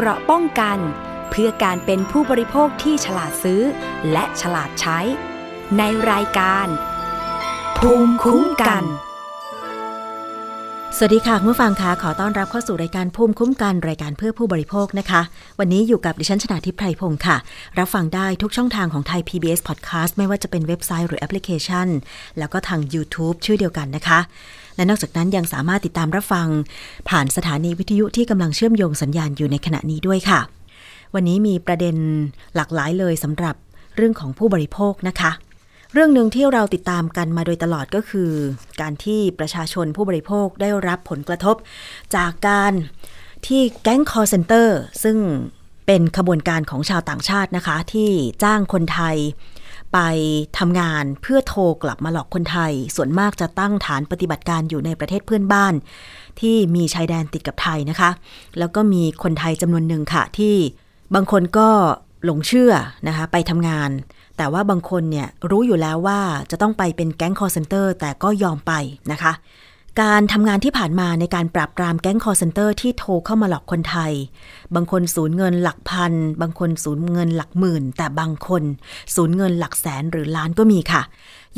เกราะป้องกัน เพื่อการเป็นผู้บริโภคที่ฉลาดซื้อ และฉลาดใช้ ในรายการ ภูมิคุ้มกัน สวัสดีค่ะคุณผู้ฟังคะขอต้อนรับเข้าสู่รายการภูมิคุ้มกันรายการเพื่อผู้บริโภคนะคะ วันนี้อยู่กับดิฉันชนาทิพไพรพงศ์ค่ะ รับฟังได้ทุกช่องทางของไทย PBS Podcast ไม่ว่าจะเป็นเว็บไซต์หรือแอปพลิเคชัน แล้วก็ทาง YouTube ชื่อเดียวกันนะคะ และนอกจากนั้นยังสามารถติดตามรับฟัง ผ่านสถานีวิทยุที่กำลังเชื่อมโยงสัญญาณอยู่ในขณะนี้ด้วยค่ะ วันนี้มีประเด็นหลากหลายเลยสำหรับเรื่องของผู้บริโภคนะคะ เรื่องหนึ่งที่เราติดตามกันมาโดยตลอดก็คือ การที่ประชาชนผู้บริโภคได้รับผลกระทบ จากการที่แก๊งคอร์เซนเตอร์ซึ่งเป็นขบวนการของชาวต่างชาตินะคะ ที่จ้างคนไทย ไปทำงานเพื่อโทรกลับมาหลอกคนไทย ส่วนมากจะตั้งฐานปฏิบัติการอยู่ในประเทศเพื่อนบ้าน ที่มีชายแดนติดกับไทยนะคะ แล้วก็มีคนไทยจำนวนหนึ่งค่ะที่บางคนก็หลงเชื่อนะคะไปทำงาน แต่ว่าบางคนเนี่ยรู้อยู่แล้วว่าจะต้องไปเป็นแก๊งคอลเซ็นเตอร์แต่ก็ยอมไปนะคะ การทำงานที่ผ่านมาในการปราบปรามแก๊งคอลเซ็นเตอร์ที่โทรเข้ามาหลอกคนไทย บางคนสูญเงินหลักพัน บางคนสูญเงินหลักหมื่น แต่บางคนสูญเงินหลักแสนหรือล้านก็มีค่ะ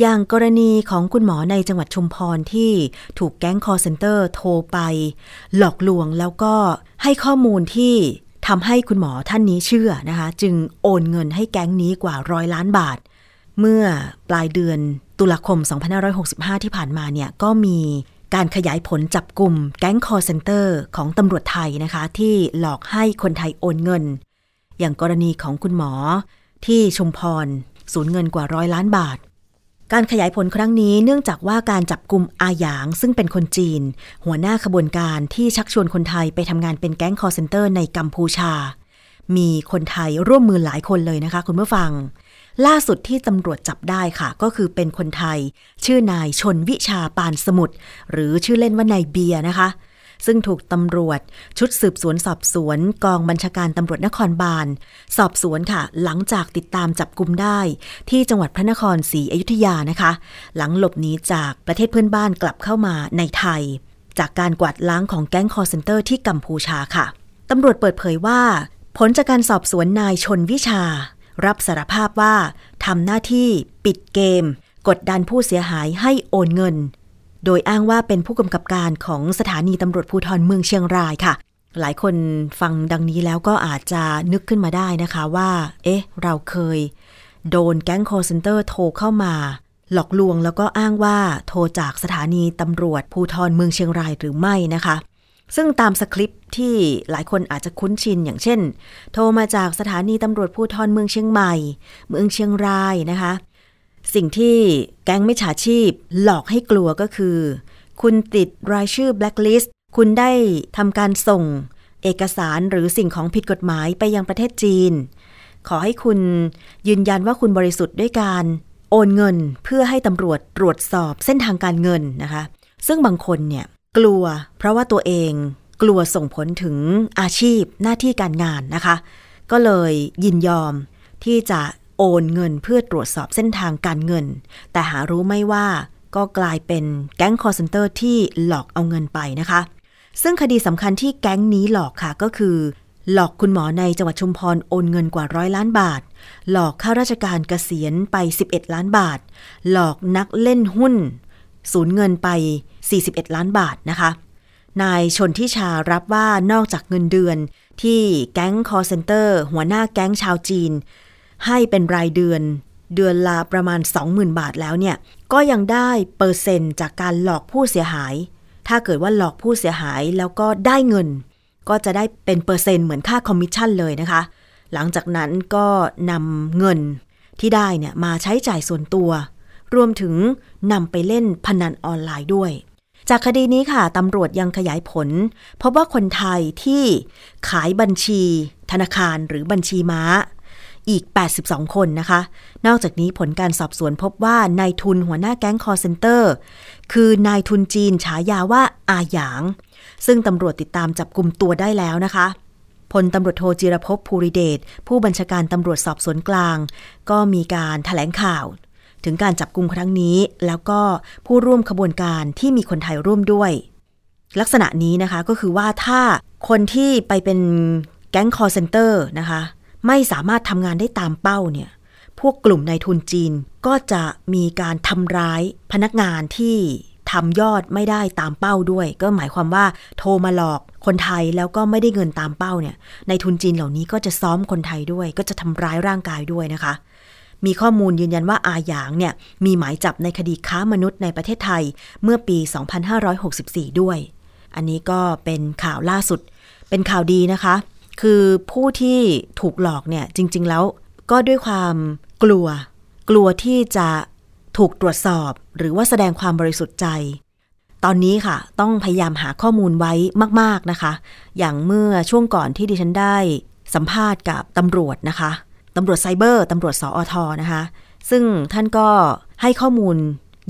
อย่างกรณีของคุณหมอในจังหวัดชุมพรที่ถูกแก๊งคอลเซ็นเตอร์โทรไป หลอกลวงแล้วก็ให้ข้อมูลที่ทำให้คุณหมอท่านนี้เชื่อนะคะ จึงโอนเงินให้แก๊งนี้กว่าร้อยล้านบาท เมื่อปลายเดือนตุลาคม 2565 ที่ผ่านมาเนี่ยก็มี การขยายผลจับกลุ่มแก๊งคอร์เซนเตอร์ของตำรวจไทยนะคะ ที่หลอกให้คนไทยโอนเงิน อย่างกรณีของคุณหมอ ที่ชุมพร สูญเงินกว่าร้อยล้านบาท การขยายผลครั้งนี้เนื่องจากว่าการจับกลุ่มอาหยาง ซึ่งเป็นคนจีน หัวหน้าขบวนการที่ชักชวนคนไทยไปทำงานเป็นแก๊งคอร์เซนเตอร์ในกัมพูชา มีคนไทยร่วมมือหลายคนเลยนะคะ คุณผู้ฟัง ล่าสุดที่ตำรวจจับได้ค่ะ ก็คือเป็นคนไทย ชื่อนายชนวิชาปานสมุทรหรือชื่อเล่นว่านายเบียร์นะคะ ซึ่งถูกตำรวจชุดสืบสวนสอบสวน กองบัญชาการตำรวจนครบาล สอบสวนค่ะ หลังจากติดตามจับกลุ่มได้ ที่จังหวัดพระนครศรีอยุธยานะคะ หลังหลบหนีจากประเทศเพื่อนบ้านกลับเข้ามาในไทย จากการกวาดล้างของแก๊งคอลเซ็นเตอร์ที่กัมพูชาค่ะตำรวจเปิดเผยว่า ผลจากการสอบสวนนายชนวิชา รับสารภาพว่าทำหน้าที่ปิดเกม กดดันผู้เสียหายให้โอนเงิน โดยอ้างว่าเป็นผู้กำกับการของสถานีตำรวจภูธรเมืองเชียงรายค่ะ หลายคนฟังดังนี้แล้วก็อาจจะนึกขึ้นมาได้นะคะว่า เอ๊ะ เราเคย โดนแก๊งคอร์เซนเตอร์โทรเข้ามา หลอกลวงแล้วก็อ้างว่าโทรจากสถานีตำรวจภูธรเมืองเชียงรายหรือไม่นะคะ ซึ่งตามสคริปต์ที่หลายคนอาจจะคุ้นชินอย่างเช่น โทรมาจากสถานีตำรวจภูธรเมืองเชียงใหม่ เมืองเชียงรายนะคะ สิ่งที่แก๊งมิจฉาชีพหลอกให้กลัวก็คือ คุณติดรายชื่อ blacklist คุณได้ทำการส่ง เอกสารหรือสิ่งของผิดกฎหมายไปยังประเทศจีน ขอให้คุณยืนยันว่าคุณบริสุทธิ์ด้วยการโอนเงินเพื่อให้ตำรวจตรวจสอบเส้นทางการเงินนะคะ ซึ่งบางคนเนี่ย กลัว เพราะว่าตัวเองกลัวส่งผลถึงอาชีพหน้าที่การงานนะคะ ก็เลยยินยอมที่จะโอนเงินเพื่อตรวจสอบเส้นทางการเงิน แต่หารู้ไม่ว่าก็กลายเป็นแก๊งคอลเซ็นเตอร์ที่หลอกเอาเงินไปนะคะ ซึ่งคดีสำคัญที่แก๊งนี้หลอกค่ะก็คือ หลอกคุณหมอในจังหวัดชุมพรโอนเงินกว่าร้อยล้านบาท หลอกข้าราชการเกษียณไป 11 ล้านบาท หลอกนักเล่นหุ้น สูญเงินไป 41 ล้านบาทนะคะ นายชนทิชารับว่านอกจากเงินเดือนที่แก๊งคอลเซ็นเตอร์ หัวหน้าแก๊งชาวจีน ให้เป็นรายเดือนเดือนละประมาณ 20,000 บาทแล้วเนี่ย ก็ยังได้เปอร์เซ็นต์จากการหลอกผู้เสียหาย ถ้าเกิดว่าหลอกผู้เสียหายแล้วก็ได้เงิน ก็จะได้เป็นเปอร์เซ็นต์เหมือนค่าคอมมิชชั่นเลยนะคะ หลังจากนั้นก็นำเงินที่ได้เนี่ยมาใช้จ่ายส่วนตัว รวมถึงนำไปเล่นพนันออนไลน์ด้วย จากคดีนี้ค่ะตำรวจยังขยายผล พบว่าคนไทยที่ขายบัญชี ธนาคารหรือบัญชีม้า อีก 82 คนนะคะ นอกจากนี้ผลการสอบสวนพบว่านายทุนหัวหน้าแก๊งคอร์เซนเตอร์ คือนายทุนจีนฉายาว่าอาหยาง ซึ่งตำรวจติดตามจับกลุ่มตัวได้แล้วนะคะพลตำรวจโทจิรภพภูริเดชผู้บัญชาการตำรวจสอบสวนกลาง ก็มีการถแถลงข่าว ถึงการจับกลุ่มครั้งนี้ แล้วก็ผู้ร่วมขบวนการที่มีคนไทยร่วมด้วย ลักษณะนี้นะคะก็คือว่าถ้าคนที่ไปเป็นแก๊งคอลเซ็นเตอร์นะคะไม่สามารถทำงานได้ตามเป้าเนี่ยพวกกลุ่มนายทุนจีนก็จะมีการทำร้ายพนักงานที่ทำยอดไม่ได้ตามเป้าด้วย ก็หมายความว่าโทรมาหลอกคนไทยแล้วก็ไม่ได้เงินตามเป้าเนี่ยนายทุนจีนเหล่านี้ก็จะซ้อมคนไทยด้วย ก็จะทำร้ายร่างกายด้วยนะคะ มีข้อมูลยืนยันว่าอาหยางเนี่ยมีหมายจับในคดีค้ามนุษย์ในประเทศไทยเมื่อปี 2564 ด้วย อันนี้ก็เป็นข่าวล่าสุด เป็นข่าวดีนะคะ คือผู้ที่ถูกหลอกเนี่ยจริง ๆ แล้วก็ด้วยความกลัว กลัวที่จะถูกตรวจสอบ หรือว่าแสดงความบริสุทธิ์ใจ ตอนนี้ค่ะ ต้องพยายามหาข้อมูลไว้มาก ๆนะคะ อย่างเมื่อช่วงก่อนที่ดิฉันได้สัมภาษณ์กับตำรวจนะคะ ตำรวจไซเบอร์ตำรวจสออทนะคะ ซึ่งท่านก็ให้ข้อมูล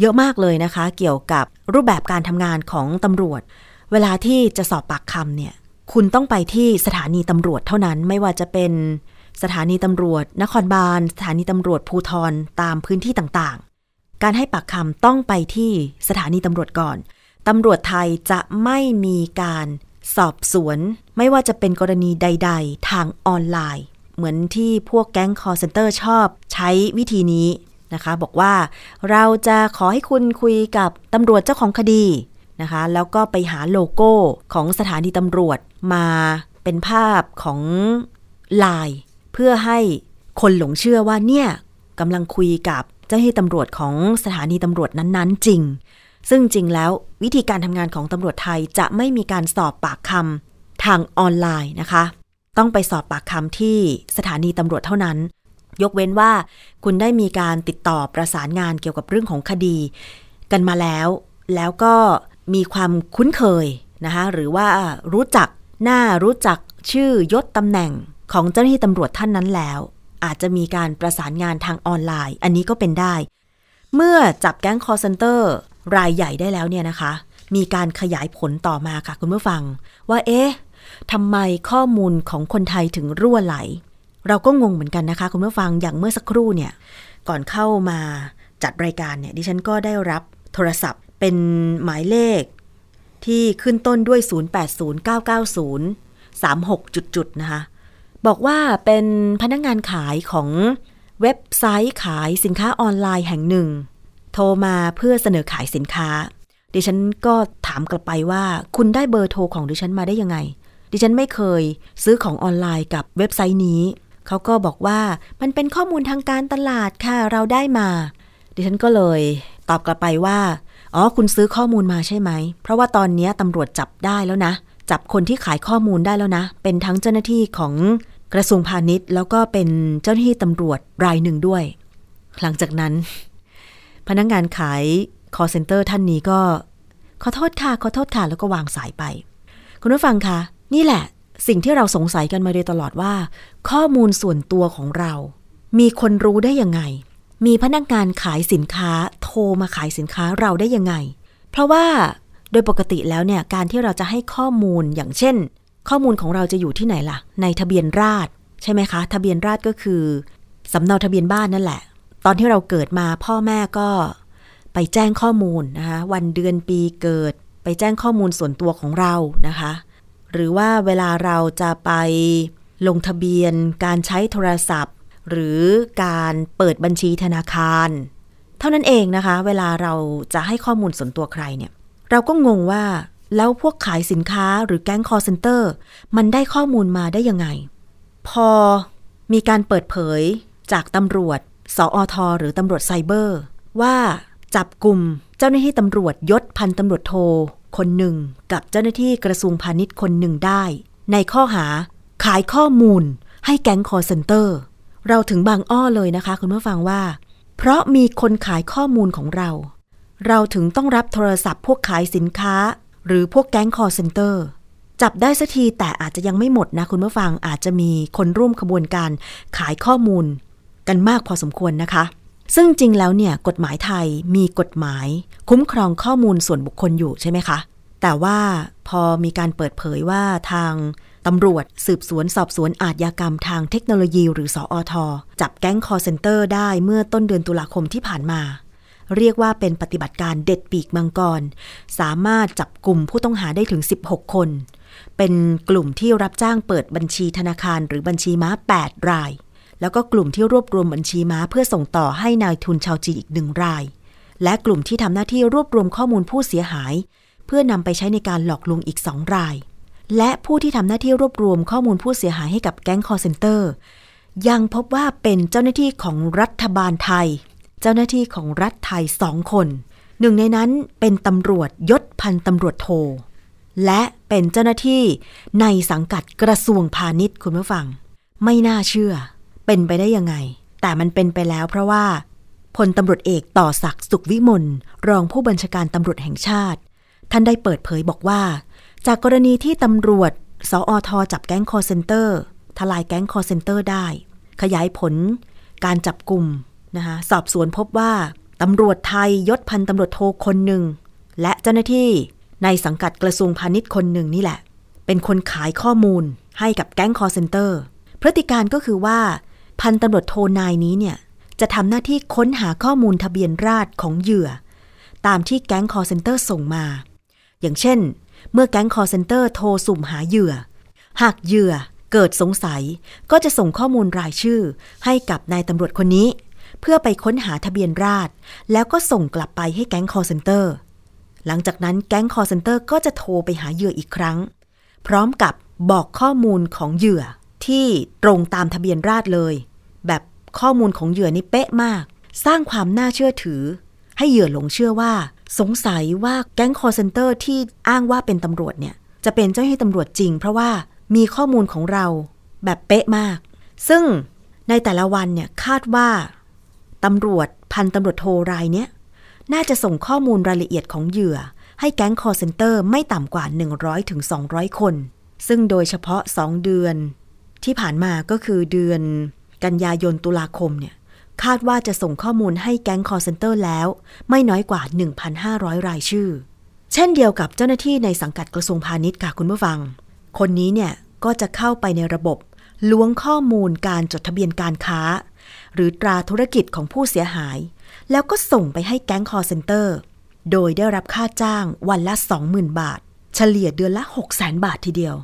เยอะมากเลยนะคะ เกี่ยวกับรูปแบบการทำงานของตำรวจ เวลาที่จะสอบปากคำเนี่ย คุณต้องไปที่สถานีตำรวจเท่านั้นไม่ว่าจะเป็นสถานีตำรวจ นครบาล สถานีตำรวจภูทรตามพื้นที่ต่างๆ การให้ปากคำต้องไปที่สถานีตำรวจก่อนตำรวจไทยจะไม่มีการสอบสวน ไม่ว่าจะเป็นกรณีใด ๆ ทางออนไลน์ เหมือนที่พวกแก๊งคอลเซ็นเตอร์ชอบใช้วิธีนี้นะคะ บอกว่าเราจะขอให้คุณคุยกับตำรวจเจ้าของคดีนะคะ แล้วก็ไปหาโลโก้ของสถานีตำรวจมาเป็นภาพโปรไฟล์ เพื่อให้คนหลงเชื่อว่าเนี่ยกำลังคุยกับเจ้าหน้าที่ตำรวจของสถานีตำรวจนั้นๆ จริง ซึ่งจริงแล้ววิธีการทำงานของตำรวจไทยจะไม่มีการสอบปากคำทางออนไลน์นะคะ ต้องไปสอบปากคำที่สถานีตำรวจเท่านั้น ยกเว้นว่าคุณได้มีการติดต่อประสานงานเกี่ยวกับเรื่องของคดี กันมาแล้ว แล้วก็มีความคุ้นเคยนะคะหรือว่ารู้จักหน้ารู้จักชื่อยศตำแหน่งของเจ้าหน้าที่ตำรวจท่านนั้นแล้ว อาจจะมีการประสานงานทางออนไลน์ อันนี้ก็เป็นได้ เมื่อจับแก๊งคอร์เซนเตอร์รายใหญ่ได้แล้วเนี่ยนะคะ มีการขยายผลต่อมาค่ะคุณผู้ฟัง ว่าเอ๊ะ ทำไมข้อมูลของคนไทยถึงรั่วไหล เราก็งงเหมือนกันนะคะ คุณผู้ฟังอย่างเมื่อสักครู่เนี่ย ก่อนเข้ามาจัดรายการเนี่ยดิฉันก็ได้รับโทรศัพท์เป็นหมายเลข ที่ขึ้นต้นด้วย 080990 36 จุดๆนะคะ บอกว่าเป็นพนักงงานขายของเว็บไซต์ขายสินค้าออนไลน์แห่งหนึ่ง โทรมาเพื่อเสนอขายสินค้า ดิฉันก็ถามกลับไปว่าคุณได้เบอร์โทรของดิฉันมาได้ยังไง ดิฉันไม่เคยซื้อของออนไลน์กับเว็บไซต์นี้ เขาก็บอกว่ามันเป็นข้อมูลทางการตลาดค่ะเราได้มา ดิฉันก็เลยตอบกลับไปว่า อ๋อคุณซื้อข้อมูลมาใช่ไหม เพราะว่าตอนนี้ตำรวจจับได้แล้วนะ จับคนที่ขายข้อมูลได้แล้วนะ เป็นทั้งเจ้าหน้าที่ของกระทรวงพาณิชย์ แล้วก็เป็นเจ้าหน้าที่ตำรวจรายหนึ่งด้วย หลังจากนั้น พนักงงานขาย call center ท่านนี้ก็ ขอโทษค่ะ ขอโทษค่ะ แล้วก็วางสายไป คุณผู้ฟังคะ นี่แหละ สิ่งที่เราสงสัยกันมาโดยตลอดว่า ข้อมูลส่วนตัวของเรา มีคนรู้ได้ยังไง มีพนักงานขายสินค้าโทรมาขายสินค้าเราได้ยังไง เพราะว่าโดยปกติแล้วเนี่ยการที่เราจะให้ข้อมูลอย่างเช่น ข้อมูลของเราจะอยู่ที่ไหนล่ะ ในทะเบียนราษฎรใช่ไหมคะ ทะเบียนราษฎรก็คือสำเนาทะเบียนบ้านนั่นแหละ ตอนที่เราเกิดมาพ่อแม่ก็ไปแจ้งข้อมูลนะคะวันเดือนปีเกิด ไปแจ้งข้อมูลส่วนตัวของเรานะคะ หรือว่าเวลาเราจะไปลงทะเบียนการใช้โทรศัพท์ หรือการเปิดบัญชีธนาคาร เท่านั้นเองนะคะ เวลาเราจะให้ข้อมูลส่วนตัวใครเนี่ยเราก็งงว่าแล้วพวกขายสินค้าหรือแก๊งคอลเซ็นเตอร์มันได้ข้อมูลมาได้ยังไง พอมีการเปิดเผยจากตำรวจ สออทอหรือตำรวจไซเบอร์ ว่าจับกลุ่มเจ้าหน้าที่ตำรวจยศพันตำรวจโท คนหนึ่งกับเจ้าหน้าที่กระทรวงพาณิชย์คนหนึ่งได้ ในข้อหาขายข้อมูลให้แก๊งคอลเซ็นเตอร์ เราถึงบางอ้อเลยนะคะ คุณผู้ฟังว่า เพราะมีคนขายข้อมูลของเรา เราถึงต้องรับโทรศัพท์พวกขายสินค้า หรือพวกแก๊งคอร์เซนเตอร์จับได้สักทีแต่อาจจะยังไม่หมดนะคุณผู้ฟังอาจจะมีคนร่วมขบวนการขายข้อมูล กันมากพอสมควรนะคะ ซึ่งจริงแล้วเนี่ยกฎหมายไทยมีกฎหมาย คุ้มครองข้อมูลส่วนบุคคลอยู่ใช่ไหมคะ แต่ว่าพอมีการเปิดเผยว่าทางตำรวจสืบสวนสอบสวนอาชญากรรมทางเทคโนโลยีหรือสออทจับแก๊งคอร์เซนเตอร์ได้เมื่อต้นเดือนตุลาคมที่ผ่านมา เรียกว่าเป็นปฏิบัติการเด็ดปีกมังกร สามารถจับกลุ่มผู้ต้องหาได้ถึง 16 คน เป็นกลุ่มที่รับจ้างเปิดบัญชีธนาคารหรือบัญชีม้า 8 ราย แล้วก็กลุ่มที่รวบรวมบัญชีม้าเพื่อส่งต่อให้นายทุนชาวจีนอีกหนึ่งราย และกลุ่มที่ทำหน้าที่รวบรวมข้อมูลผู้เสียหาย เพื่อนำไปใช้ในการหลอกลวงอีก2ราย และผู้ที่ทำหน้าที่รวบรวมข้อมูลผู้เสียหายให้กับแก๊งคอร์เซนเตอร์ยังพบว่าเป็นเจ้าหน้าที่ของรัฐบาลไทย เจ้าหน้าที่ของรัฐไทยสองคน หนึ่งในนั้นเป็นตำรวจยศพันตำรวจโท และเป็นเจ้าหน้าที่ในสังกัดกระทรวงพาณิชย์คุณผู้ฟัง ไม่น่าเชื่อ เป็นไปได้ยังไง แต่มันเป็นไปแล้วเพราะว่าพลตำรวจเอกต่อศักดิ์สุขวิมลรองผู้บัญชาการตำรวจแห่งชาติ ท่านได้เปิดเผยบอกว่า จากกรณีที่ตำรวจ สอท.จับแก๊งคอลเซ็นเตอร์ทลายแก๊งคอลเซ็นเตอร์ได้ ขยายผล การจับกลุ่มนะคะสอบสวนพบว่าตำรวจไทยยศพันตำรวจโทคนหนึ่ง และเจ้าหน้าที่ในสังกัดกระทรวงพาณิชย์คนหนึ่งนี่แหละ เป็นคนขายข้อมูลให้กับแก๊งคอลเซ็นเตอร์พฤติการณ์ก็คือว่า พันตำรวจโทนายนี้เนี่ย จะทำหน้าที่ค้นหาข้อมูลทะเบียนราษฎรของเหยื่อ ตามที่แก๊งคอลเซ็นเตอร์ส่งมา อย่างเช่น เมื่อแก๊งคอลเซ็นเตอร์โทรสุ่มหาเหยื่อ หากเหยื่อเกิดสงสัยก็จะส่งข้อมูลรายชื่อ ให้กับนายตำรวจคนนี้ เพื่อไปค้นหาทะเบียนราษฎรแล้วก็ส่งกลับไปให้แก๊งคอลเซ็นเตอร์หลังจากนั้นแก๊งคอลเซ็นเตอร์ก็จะโทรไปหาเหยื่ออีกครั้ง พร้อมกับบอกข้อมูลของเหยื่อที่ตรงตามทะเบียนราษฎรเลย แบบข้อมูลของเหยื่อนี่เป๊ะมาก สร้างความน่าเชื่อถือ ให้เหยื่อหลงเชื่อว่า สงสัยว่าแก๊งคอลเซ็นเตอร์ที่อ้างว่าเป็นตำรวจเนี่ย จะเป็นเจ้าหน้าที่ตำรวจจริง เพราะว่ามีข้อมูลของเราแบบเป๊ะมาก ซึ่งในแต่ละวันเนี่ยคาดว่าตำรวจพันตำรวจโทรายเนี้ยน่าจะส่งข้อมูลรายละเอียดของเหยื่อ ให้แก๊งคอลเซ็นเตอร์ไม่ต่ำกว่า 100-200ถึง200 คน ซึ่งโดยเฉพาะ 2 เดือน ที่ผ่านมาก็คือเดือน กันยายนตุลาคมเนี่ยคาดว่าจะส่งข้อมูลให้แก๊งคอลเซ็นเตอร์แล้ว ไม่น้อยกว่า 1,500 รายชื่อ เช่นเดียวกับเจ้าหน้าที่ในสังกัดกระทรวงพาณิชย์ค่ะคุณผู้ฟัง คนนี้เนี่ยก็จะเข้าไปในระบบล้วงข้อมูลการจดทะเบียนการค้า หรือตราธุรกิจของผู้เสียหาย แล้วก็ส่งไปให้แก๊งคอร์เซนเตอร์ โดยได้รับค่าจ้างวันละ 20,000 บาท เฉลี่ยเดือนละ 600,000 บาททีเดียว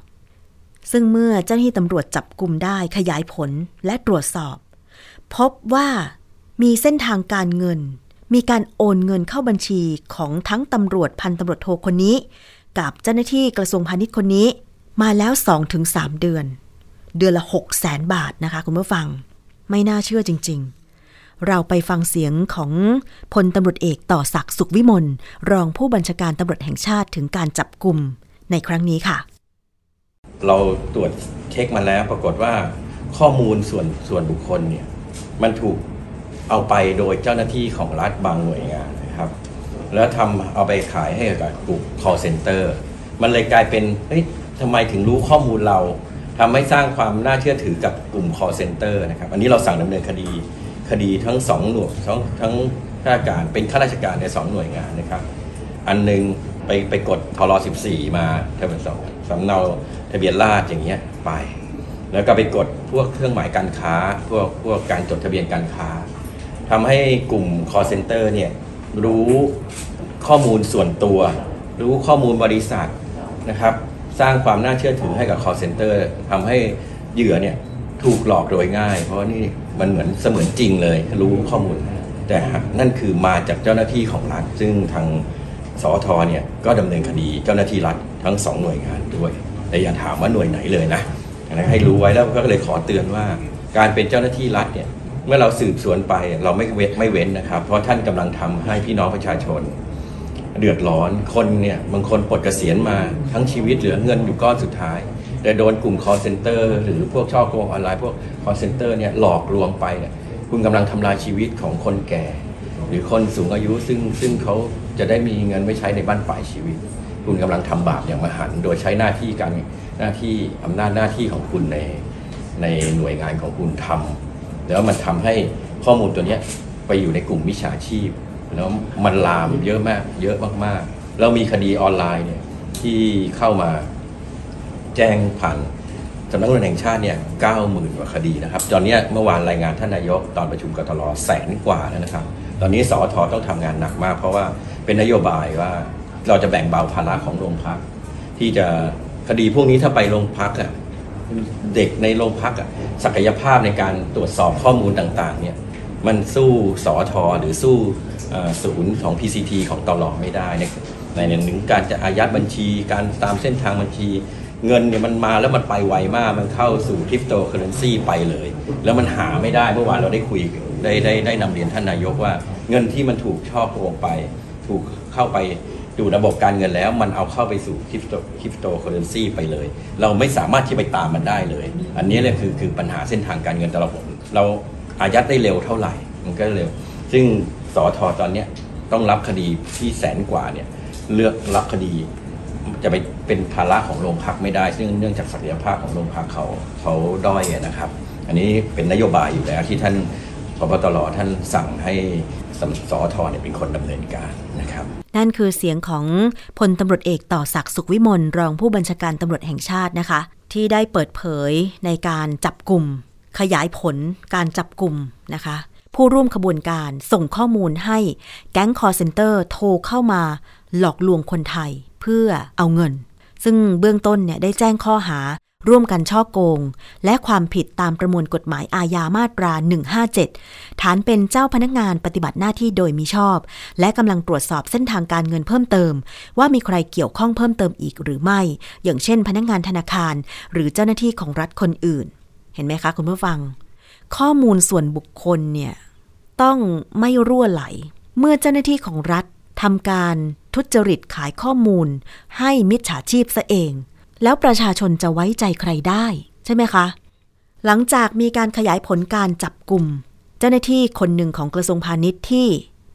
ซึ่งเมื่อเจ้าหน้าที่ตำรวจจับกลุ่มได้ขยายผลและตรวจสอบ พบว่ามีเส้นทางการเงิน มีการโอนเงินเข้าบัญชีของทั้งตำรวจพันตำรวจโทคนนี้ กับเจ้าหน้าที่กระทรวงพาณิชย์คนนี้ มาแล้ว 2-3 เดือน เดือนละ 6 0แสนบาทนะคะคุณผู้ฟัง ไม่น่าเชื่อจริง ๆ เราไปฟังเสียงของพลตำรวจเอกต่อศักดิ์สุขวิมลรองผู้บัญชาการตำรวจแห่งชาติถึงการจับกลุ่มในครั้งนี้ค่ะ เราตรวจเช็คมาแล้ว ปรากฏว่าข้อมูลส่วนส่วนบุคคลเนี่ยมันถูกเอาไปโดยเจ้าหน้าที่ของรัฐบางหน่วยงานนะครับ แล้วทำเอาไปขายให้กับกลุ่ม call center มันเลยกลายเป็นเฮ้ยทำไมถึงรู้ข้อมูลเราทำให้สร้างความน่าเชื่อถือกับกลุ่ม call center นะครับ อันนี้เราสั่งดำเนินคดีคดีทั้งสองหน่วยทั้งทั้งข้าราชการเป็นข้าราชการในสองหน่วยงานนะครับ อันหนึ่ง ไปไปกดทร14 มาทะเบียนสองสำเนาทะเบียนราษอย่างเงี้ยไป แล้วก็ไปกดพวกเครื่องหมายการค้า พวกพวกการจดทะเบียนการค้าทำให้กลุ่ม call center เนี่ยรู้ข้อมูลส่วนตัว รู้ข้อมูลบริษัทนะครับ สร้างความน่าเชื่อถือให้กับ call center ทำให้เหยื่อเนี่ยถูกหลอกโดยง่าย เพราะนี่มันเหมือนเสมือนจริงเลย รู้ข้อมูล แต่นั่นคือมาจากเจ้าหน้าที่ของรัฐซึ่งทาง สอทอเนี่ยก็ดำเนินคดีเจ้าหน้าที่รัฐทั้งสองหน่วยงานด้วย แต่อย่าถามว่าหน่วยไหนเลยนะนะให้รู้ไว้แล้วก็เลยขอเตือนว่า การเป็นเจ้าหน้าที่รัฐเนี่ยเมื่อเราสืบสวนไปเราไม่เว้นไม่เว้นนะครับ เพราะท่านกำลังทำให้พี่น้องประชาชน เดือดร้อนคนเนี่ยบางคนปลดเกษียณมาทั้งชีวิตเหลือเงินอยู่ก้อนสุดท้าย แต่โดนกลุ่ม call center หรือพวกช่อโกงออนไลน์พวก call center เนี่ยหลอกลวงไปเนี่ยคุณกำลังทำลายชีวิตของคนแก่ หรือคนสูงอายุซึ่งซึ่งเขา จะได้มีเงินไว้ใช้ในบ้านปลายชีวิต คุณกำลังทำบาปอย่างมหันต์โดยใช้หน้าที่การหน้าที่อำนาจหน้าที่ของคุณในในหน่วยงานของคุณทำแล้วมันทำให้ข้อมูลตัวเนี้ยไปอยู่ในกลุ่มมิจฉาชีพ แล้วมันลามเยอะมาก เยอะมากๆแล้วมีคดีออนไลน์เนี่ยที่เข้ามาแจ้งผ่านสำนักงานแห่งชาติเนี่ยเก้าหมื่นกว่าคดีนะครับ ตอนนี้เมื่อวานรายงานท่านนายกตอนประชุมกตลแสนกว่าแล้วนะครับ ตอนนี้สอทอต้องทำงานหนักมากเพราะว่า เป็นนโยบายว่าเราจะแบ่งเบาภาระของโรงพัก ที่จะคดีพวกนี้ถ้าไปโรงพักอะเด็กในโรงพักอะศักยภาพในการตรวจสอบข้อมูลต่างๆเนี่ยมันสู้สอท.หรือสู้ศูนย์ของ PCT ของตร.ไม่ได้ในในหนึ่งการจะอายัดบัญชีการตามเส้นทางบัญชี เงินเนี่ยมันมาแล้วมันไปไวมากมันเข้าสู่คริปโตเคอร์เรนซีไปเลย แล้วมันหาไม่ได้เมื่อวานเราได้คุยได้ได้ได้นำเรียนท่านนายกว่า เงินที่มันถูกฉ้อโกงไป ถูกเข้าไปดูระบบการเงินแล้ว มันเอาเข้าไปสู่คริปโตคริปโตเคอร์เรนซีไปเลย เราไม่สามารถที่ไปตามมันได้เลย อันนี้เลยคือคือปัญหาเส้นทางการเงินแต่เราเราอายัดได้เร็วเท่าไหร่มันก็เร็ว ซึ่งสอท.ตอนเนี้ยต้องรับคดีที่แสนกว่าเนี่ยเลือกรับคดีจะไปเป็นภาระของโรงพักไม่ได้ ซึ่งเนื่องจากศักยภาพของโรงพักเขาเขาด้อยนะครับ อันนี้เป็นนโยบายอยู่แล้วที่ท่านผบ.ตร.ท่านสั่งให้สอท.เนี่ยเป็นคนดำเนินการ ครับนั่นคือเสียงของพลตำรวจเอกต่อศักดิ์สุขวิมลรองผู้บัญชาการตำรวจแห่งชาตินะคะ ที่ได้เปิดเผยในการจับกลุ่ม ขยายผลการจับกลุ่มนะคะ ผู้ร่วมขบวนการส่งข้อมูลให้แก๊งคอร์เซนเตอร์โทรเข้ามาหลอกลวงคนไทยเพื่อเอาเงิน ซึ่งเบื้องต้นเนี่ยได้แจ้งข้อหา ร่วมกันช่อโกง และความผิดตามประมวลกฎหมายอาญามาตรา 157 ฐานเป็นเจ้าพนักงานปฏิบัติหน้าที่โดยมิชอบ และกำลังตรวจสอบเส้นทางการเงินเพิ่มเติม ว่ามีใครเกี่ยวข้องเพิ่มเติมอีกหรือไม่ อย่างเช่น พนักงานธนาคาร หรือเจ้าหน้าที่ของรัฐคนอื่น เห็นไหมคะคุณผู้ฟัง ข้อมูลส่วนบุคคลเนี่ยต้องไม่รั่วไหล เมื่อเจ้าหน้าที่ของรัฐทำการทุจริตขายข้อมูล ให้มิจฉาชีพซะเอง แล้วประชาชนจะไว้ใจใครได้ใช่ไหมคะ หลังจากมีการขยายผลการจับกลุ่ม เจ้าหน้าที่คนหนึ่งของกระทรวงพาณิชย์ที่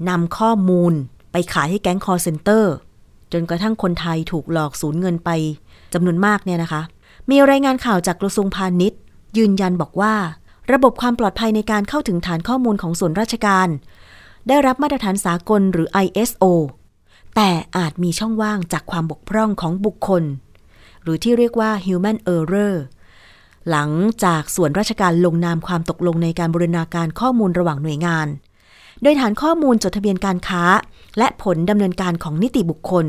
นำข้อมูลไปขายให้แก๊งคอร์เซนเตอร์ จนกระทั่งคนไทยถูกหลอกสูญเงินไปจำนวนมากเนี่ยนะคะ มีรายงานข่าวจากกระทรวงพาณิชย์ ยืนยันบอกว่า ระบบความปลอดภัยในการเข้าถึงฐานข้อมูลของส่วนราชการ ได้รับมาตรฐานสากลหรือ ISO แต่อาจมีช่องว่างจากความบกพร่องของบุคคล หรือที่เรียกว่า human error หลังจากส่วนราชการลงนามความตกลงในการบริณาการข้อมูลระหว่างหน่วยงาน โดยฐานข้อมูลจดทะเบียนการค้า และผลดำเนินการของนิติบุคคล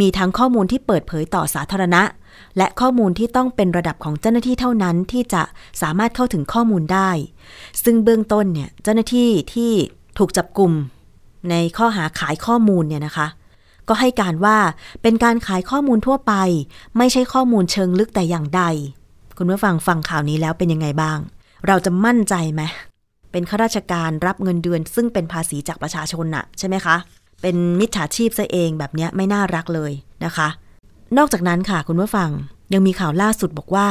มีทั้งข้อมูลที่เปิดเผยต่อสาธารณะ และข้อมูลที่ต้องเป็นระดับของเจ้าหน้าที่เท่านั้นที่จะสามารถเข้าถึงข้อมูลได้ ซึ่งเบื้องต้นเนี่ยเจ้าหน้าที่ที่ถูกจับกลุ่มในข้อหาขายข้อมูลเนี่ยนะคะ ก็ให้การว่าเป็นการขายข้อมูลทั่วไป ไม่ใช่ข้อมูลเชิงลึกแต่อย่างใด คุณผู้ฟังฟังข่าวนี้แล้วเป็นยังไงบ้าง เราจะมั่นใจไหมเป็นข้าราชการรับเงินเดือน ซึ่งเป็นภาษีจากประชาชนน่ะใช่ไหมคะ เป็นมิจฉาชีพซะเองแบบนี้ไม่น่ารักเลยนะคะ นอกจากนั้นค่ะคุณผู้ฟังยังมีข่าวล่าสุดบอกว่า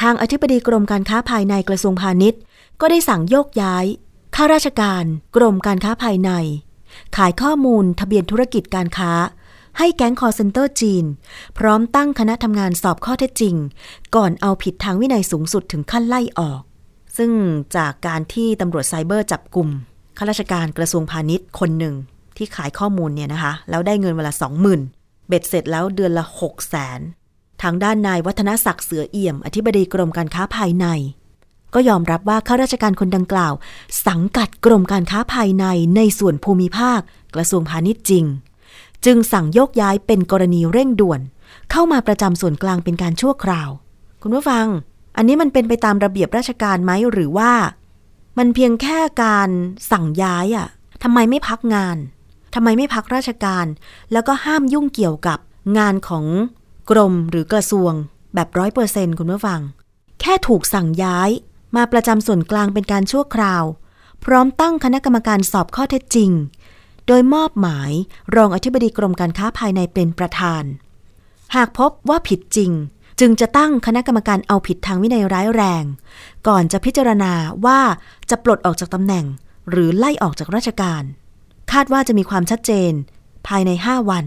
ทางอธิบดีกรมการค้าภายในกระทรวงพาณิชย์ ก็ได้สั่งโยกย้ายข้าราชการ กรมการค้าภายใน ขายข้อมูลทะเบียนธุรกิจการค้า ให้แก๊งคอลเซ็นเตอร์จีน พร้อมตั้งคณะทำงานสอบข้อเท็จจริง ก่อนเอาผิดทางวินัยสูงสุดถึงขั้นไล่ออก ซึ่งจากการที่ตำรวจไซเบอร์จับกลุ่มข้าราชการกระทรวงพาณิชย์คนหนึ่งที่ขายข้อมูลเนี่ยนะคะ แล้วได้เงินวันละสองหมื่นเบ็ดเสร็จแล้วเดือนละหกแสนทางด้านนายวัฒนศักดิ์เสือเอี่ยม อธิบดีกรมการค้าภายใน ก็ยอมรับว่าข้าราชการคนดังกล่าว สังกัดกรมการค้าภายในในส่วนภูมิภาค กระทรวงพาณิชย์จริง จึงสั่งโยกย้ายเป็นกรณีเร่งด่วน เข้ามาประจำส่วนกลางเป็นการชั่วคราว คุณผู้ฟัง อันนี้มันเป็นไปตามระเบียบราชการไหมหรือว่า มันเพียงแค่การสั่งย้ายอะ่ะทำไมไม่พักงานทำไมไม่พักราชการ แล้วก็ห้ามยุ่งเกี่ยวกับงานของกรมหรือกระทรวงแบบร้อยเปอร์เซ็นคุณผู้ฟัง แค่ถูกสั่งย้าย มาประจำส่วนกลางเป็นการชั่วคราว พร้อมตั้งคณะกรรมการสอบข้อเท็จจริง โดยมอบหมายรองอธิบดีกรมการค้าภายในเป็นประธาน หากพบว่าผิดจริง จึงจะตั้งคณะกรรมการเอาผิดทางวินัยร้ายแรง ก่อนจะพิจารณาว่าจะปลดออกจากตำแหน่ง หรือไล่ออกจากราชการ คาดว่าจะมีความชัดเจน ภายใน 5 วัน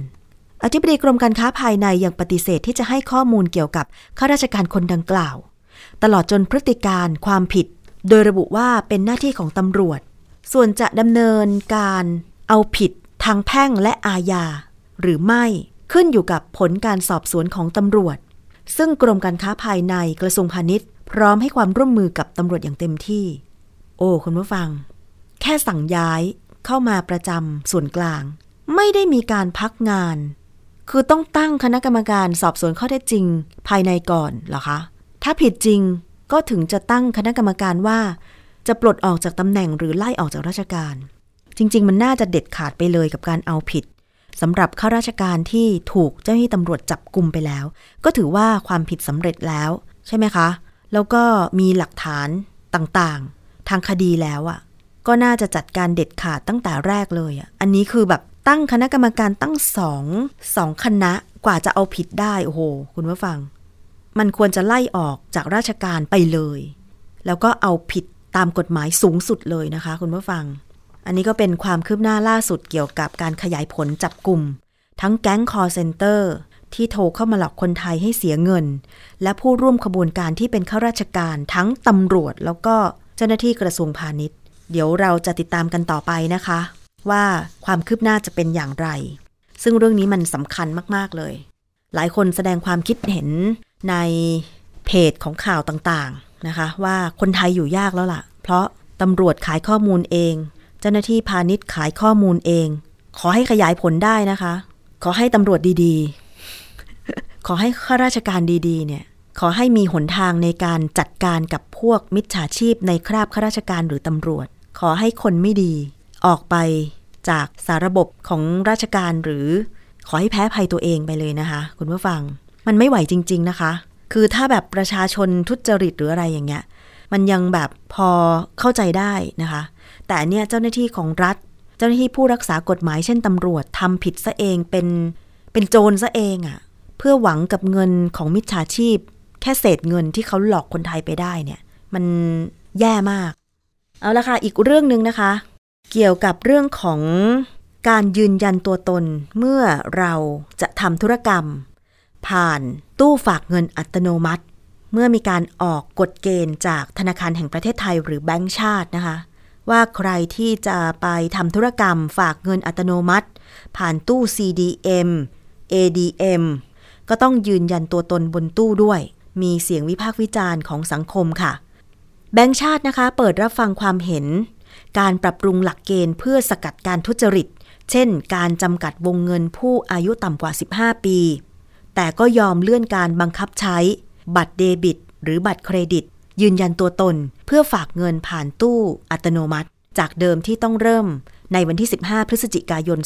อธิบดีกรมการค้าภายในยังปฏิเสธที่จะให้ข้อมูลเกี่ยวกับข้าราชการคนดังกล่าว ตลอดจนพฤติการความผิด โดยระบุว่าเป็นหน้าที่ของตำรวจ ส่วนจะดำเนินการเอาผิดทางแพ่งและอาญา หรือไม่ขึ้นอยู่กับผลการสอบสวนของตำรวจ ซึ่งกรมการค้าภายในกระทรวงพาณิชย์ พร้อมให้ความร่วมมือกับตำรวจอย่างเต็มที่ โอ้คุณผู้ฟัง แค่สั่งย้ายเข้ามาประจำส่วนกลาง ไม่ได้มีการพักงาน คือต้องตั้งคณะกรรมการสอบสวนข้อเท็จจริง ภายในก่อนเหรอคะ ถ้าผิดจริงก็ถึงจะตั้งคณะกรรมการว่า จะปลดออกจากตำแหน่งหรือไล่ออกจากราชการ จริง ๆ มันน่าจะเด็ดขาดไปเลยกับการเอาผิดสำหรับข้าราชการที่ถูกเจ้าหน้าที่ตำรวจจับกลุ่มไปแล้ว ก็ถือว่าความผิดสำเร็จแล้ว ใช่ไหมคะ แล้วก็มีหลักฐานต่างๆ ทางคดีแล้วอะ่ะ ก็น่าจะจัดการเด็ดขาดตั้งแต่แรกเลยอะ่ะ อันนี้คือแบบตั้งคณะกรรมการตั้งสองสองคณะกว่าจะเอาผิดได้ โอ้โห คุณผู้ฟัง มันควรจะไล่ออกจากราชการไปเลย แล้วก็เอาผิดตามกฎหมายสูงสุดเลยนะคะ คุณผู้ฟัง อันนี้ก็เป็นความคืบหน้าล่าสุดเกี่ยวกับการขยายผลจับกลุ่ม ทั้งแก๊งคอร์เซนเตอร์ที่โทรเข้ามาหลอกคนไทยให้เสียเงิน และผู้ร่วมขบวนการที่เป็นข้าราชการทั้งตำรวจ แล้วก็เจ้าหน้าที่กระทรวงพาณิชย์ เดี๋ยวเราจะติดตามกันต่อไปนะคะ ว่าความคืบหน้าจะเป็นอย่างไร ซึ่งเรื่องนี้มันสำคัญมาก ๆ เลย หลายคนแสดงความคิดเห็น ในเพจของข่าวต่างๆนะคะ ว่าคนไทยอยู่ยากแล้วล่ะ เพราะตำรวจขายข้อมูลเอง เจ้าหน้าที่พาณิชย์ขายข้อมูลเอง ขอให้ขยายผลได้นะคะ ขอให้ตำรวจดีๆ ขอให้ข้าราชการดีๆ เนี่ย ขอให้มีหนทางในการจัดการกับพวกมิจฉาชีพในคราบข้าราชการหรือตำรวจ ขอให้คนไม่ดี ออกไปจากสาระบบของราชการหรือขอให้แพ้ภัยตัวเองไปเลยนะคะ คุณผู้ฟัง มันไม่ไหวจริง ๆ นะคะ คือถ้าแบบประชาชนทุจริตหรืออะไรอย่างเงี้ย มันยังแบบพอเข้าใจได้นะคะ แต่เนี่ยเจ้าหน้าที่ของรัฐ เจ้าหน้าที่ผู้รักษากฎหมายเช่นตำรวจทำผิดซะเองเป็นเป็นโจรซะเองอะ่ะ เพื่อหวังกับเงินของมิจฉาชีพ แค่เศษเงินที่เขาหลอกคนไทยไปได้เนี่ย มันแย่มาก เอาละค่ะ อีกเรื่องหนึ่งนะคะ เกี่ยวกับเรื่องของการยืนยันตัวตนเมื่อเราจะทำธุรกรรม ผ่านตู้ฝากเงินอัตโนมัติ เมื่อมีการออกกฎเกณฑ์จากธนาคารแห่งประเทศไทยหรือแบงก์ชาตินะคะ ว่าใครที่จะไปทำธุรกรรมฝากเงินอัตโนมัติ ผ่านตู้ CDM ADM ก็ต้องยืนยันตัวตนบนตู้ด้วย มีเสียงวิพากษ์วิจารณ์ของสังคมค่ะ แบงก์ชาตินะคะ เปิดรับฟังความเห็น การปรับปรุงหลักเกณฑ์เพื่อสกัดการทุจริต เช่น การจำกัดวงเงินผู้อายุต่ำกว่า 15 ปี แต่ก็ยอมเลื่อนการบังคับใช้ บัตรเดบิต หรือบัตรเครดิต ยืนยันตัวตน เพื่อฝากเงินผ่านตู้อัตโนมัติ จากเดิมที่ต้องเริ่ม ในวันที่ 15 พฤศจิกายน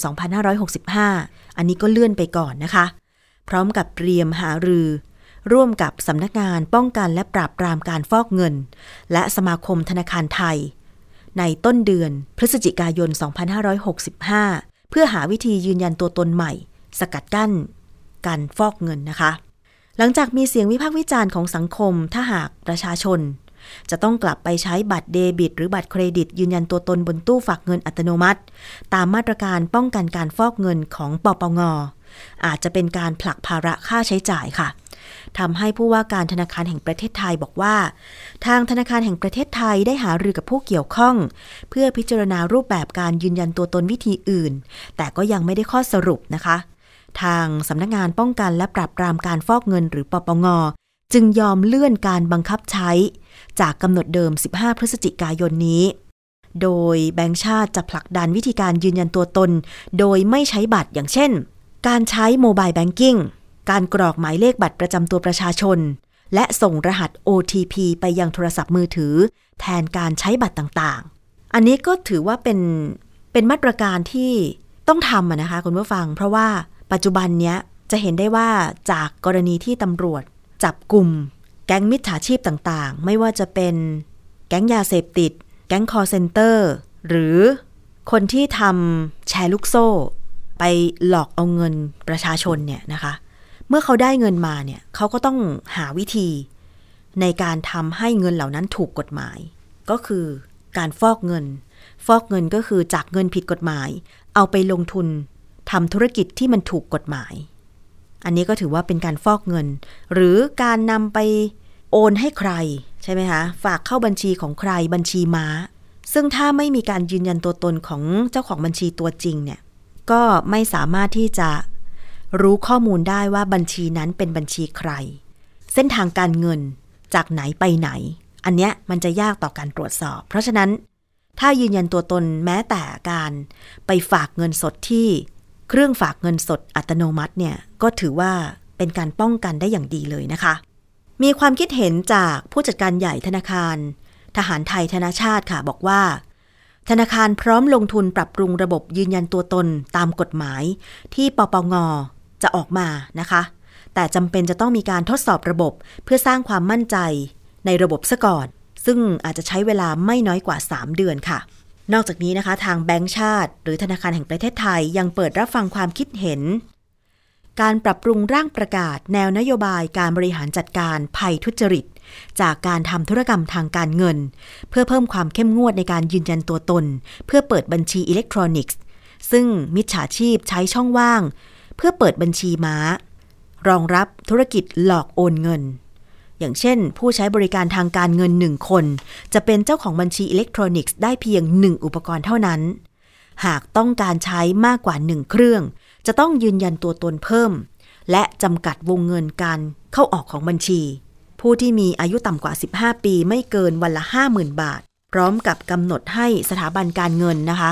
2565 อันนี้ก็เลื่อนไปก่อนนะคะ พร้อมกับเตรียมหารือ ร่วมกับสำนักงานป้องกันและปราบปรามการฟอกเงิน และสมาคมธนาคารไทย ในต้นเดือนพฤศจิกายน 2565 เพื่อหาวิธียืนยันตัวตนใหม่ สกัดกั้น การฟอกเงินนะคะ หลังจากมีเสียงวิพากษ์วิจารณ์ของสังคม ถ้าหากประชาชน จะต้องกลับไปใช้บัตรเดบิต หรือบัตรเครดิต ยืนยันตัวตนบนตู้ฝากเงินอัตโนมัติ ตามมาตรการป้องกันการฟอกเงินของปปงอาจจะเป็นการผลักภาระค่าใช้จ่ายค่ะทำให้ผู้ว่าการธนาคารแห่งประเทศไทยบอกว่า ทางธนาคารแห่งประเทศไทยได้หารือกับผู้เกี่ยวข้อง เพื่อพิจารณารูปแบบการยืนยันตัวตนวิธีอื่น แต่ก็ยังไม่ได้ข้อสรุปนะคะ ทางสำนักงานป้องกันและปราบปรามการฟอกเงินหรือปปง จึงยอมเลื่อนการบังคับใช้ จากกำหนดเดิม 15 พฤศจิกายนนี้ โดยแบงก์ชาติจะผลักดันวิธีการยืนยันตัวตน โดยไม่ใช้บัตรอย่างเช่น การใช้โมบายแบงกิ้ง การกรอกหมายเลขบัตรประจำตัวประชาชน และส่งรหัส OTP ไปยังโทรศัพท์มือถือ แทนการใช้บัตรต่างๆ อันนี้ก็ถือว่าเป็นเป็นมาตรการที่ต้องทำนะคะคุณผู้ฟัง เพราะว่า ปัจจุบันเนี้ยจะเห็นได้ว่าจากกรณีที่ตำรวจ จับกลุ่ม แก๊งมิจฉาชีพต่างๆ ไม่ว่าจะเป็นแก๊งยาเสพติด แก๊งคอร์เซนเตอร์ หรือคนที่ทำแชร์ลูกโซ่ ไปหลอกเอาเงินประชาชนเนี่ยนะคะ เมื่อเขาได้เงินมาเนี่ยเขาก็ต้องหาวิธี ในการทำให้เงินเหล่านั้นถูกกฎหมาย ก็คือการฟอกเงิน ฟอกเงินก็คือจากเงินผิดกฎหมาย เอาไปลงทุน ทำธุรกิจที่มันถูกกฎหมาย อันนี้ก็ถือว่าเป็นการฟอกเงิน หรือการนำไปโอนให้ใครใช่ไหมคะ ฝากเข้าบัญชีของใครบัญชีม้า ซึ่งถ้าไม่มีการยืนยันตัวตนของเจ้าของบัญชีตัวจริงเนี่ย ก็ไม่สามารถที่จะรู้ข้อมูลได้ว่าบัญชีนั้นเป็นบัญชีใคร เส้นทางการเงินจากไหนไปไหน อันเนี้ยมันจะยากต่อการตรวจสอบ เพราะฉะนั้นถ้ายืนยันตัวตนแม้แต่การไปฝากเงินสดที่ เครื่องฝากเงินสดอัตโนมัติเนี่ยก็ถือว่าเป็นการป้องกันได้อย่างดีเลยนะคะ มีความคิดเห็นจากผู้จัดการใหญ่ธนาคาร ทหารไทยธนาชาติค่ะบอกว่า ธนาคารพร้อมลงทุนปรับปรุงระบบยืนยันตัวตนตามกฎหมาย ที่ปปงจะออกมานะคะ แต่จำเป็นจะต้องมีการทดสอบระบบเพื่อสร้างความมั่นใจในระบบซะก่อน ซึ่งอาจจะใช้เวลาไม่น้อยกว่า 3 เดือนค่ะ นอกจากนี้นะคะ ทางแบงก์ชาติ หรือธนาคารแห่งประเทศไทยยังเปิดรับฟังความคิดเห็น การปรับปรุงร่างประกาศ แนวนโยบายการบริหารจัดการภัยทุจริต จากการทำธุรกรรมทางการเงิน เพื่อเพิ่มความเข้มงวดในการยืนยันตัวตน เพื่อเปิดบัญชีอิเล็กทรอนิกส์ ซึ่งมิจฉาชีพใช้ช่องว่าง เพื่อเปิดบัญชีม้า รองรับธุรกิจหลอกโอนเงิน อย่างเช่น ผู้ใช้บริการทางการเงินหนึ่งคน จะเป็นเจ้าของบัญชีอิเล็กทรอนิกส์ได้เพียงหนึ่งอุปกรณ์เท่านั้น หากต้องการใช้มากกว่าหนึ่งเครื่อง จะต้องยืนยันตัวตนเพิ่ม และจำกัดวงเงินการเข้าออกของบัญชี ผู้ที่มีอายุต่ำกว่า 15 ปีไม่เกินวันละ 50,000 บาท พร้อมกับกำหนดให้สถาบันการเงินนะคะ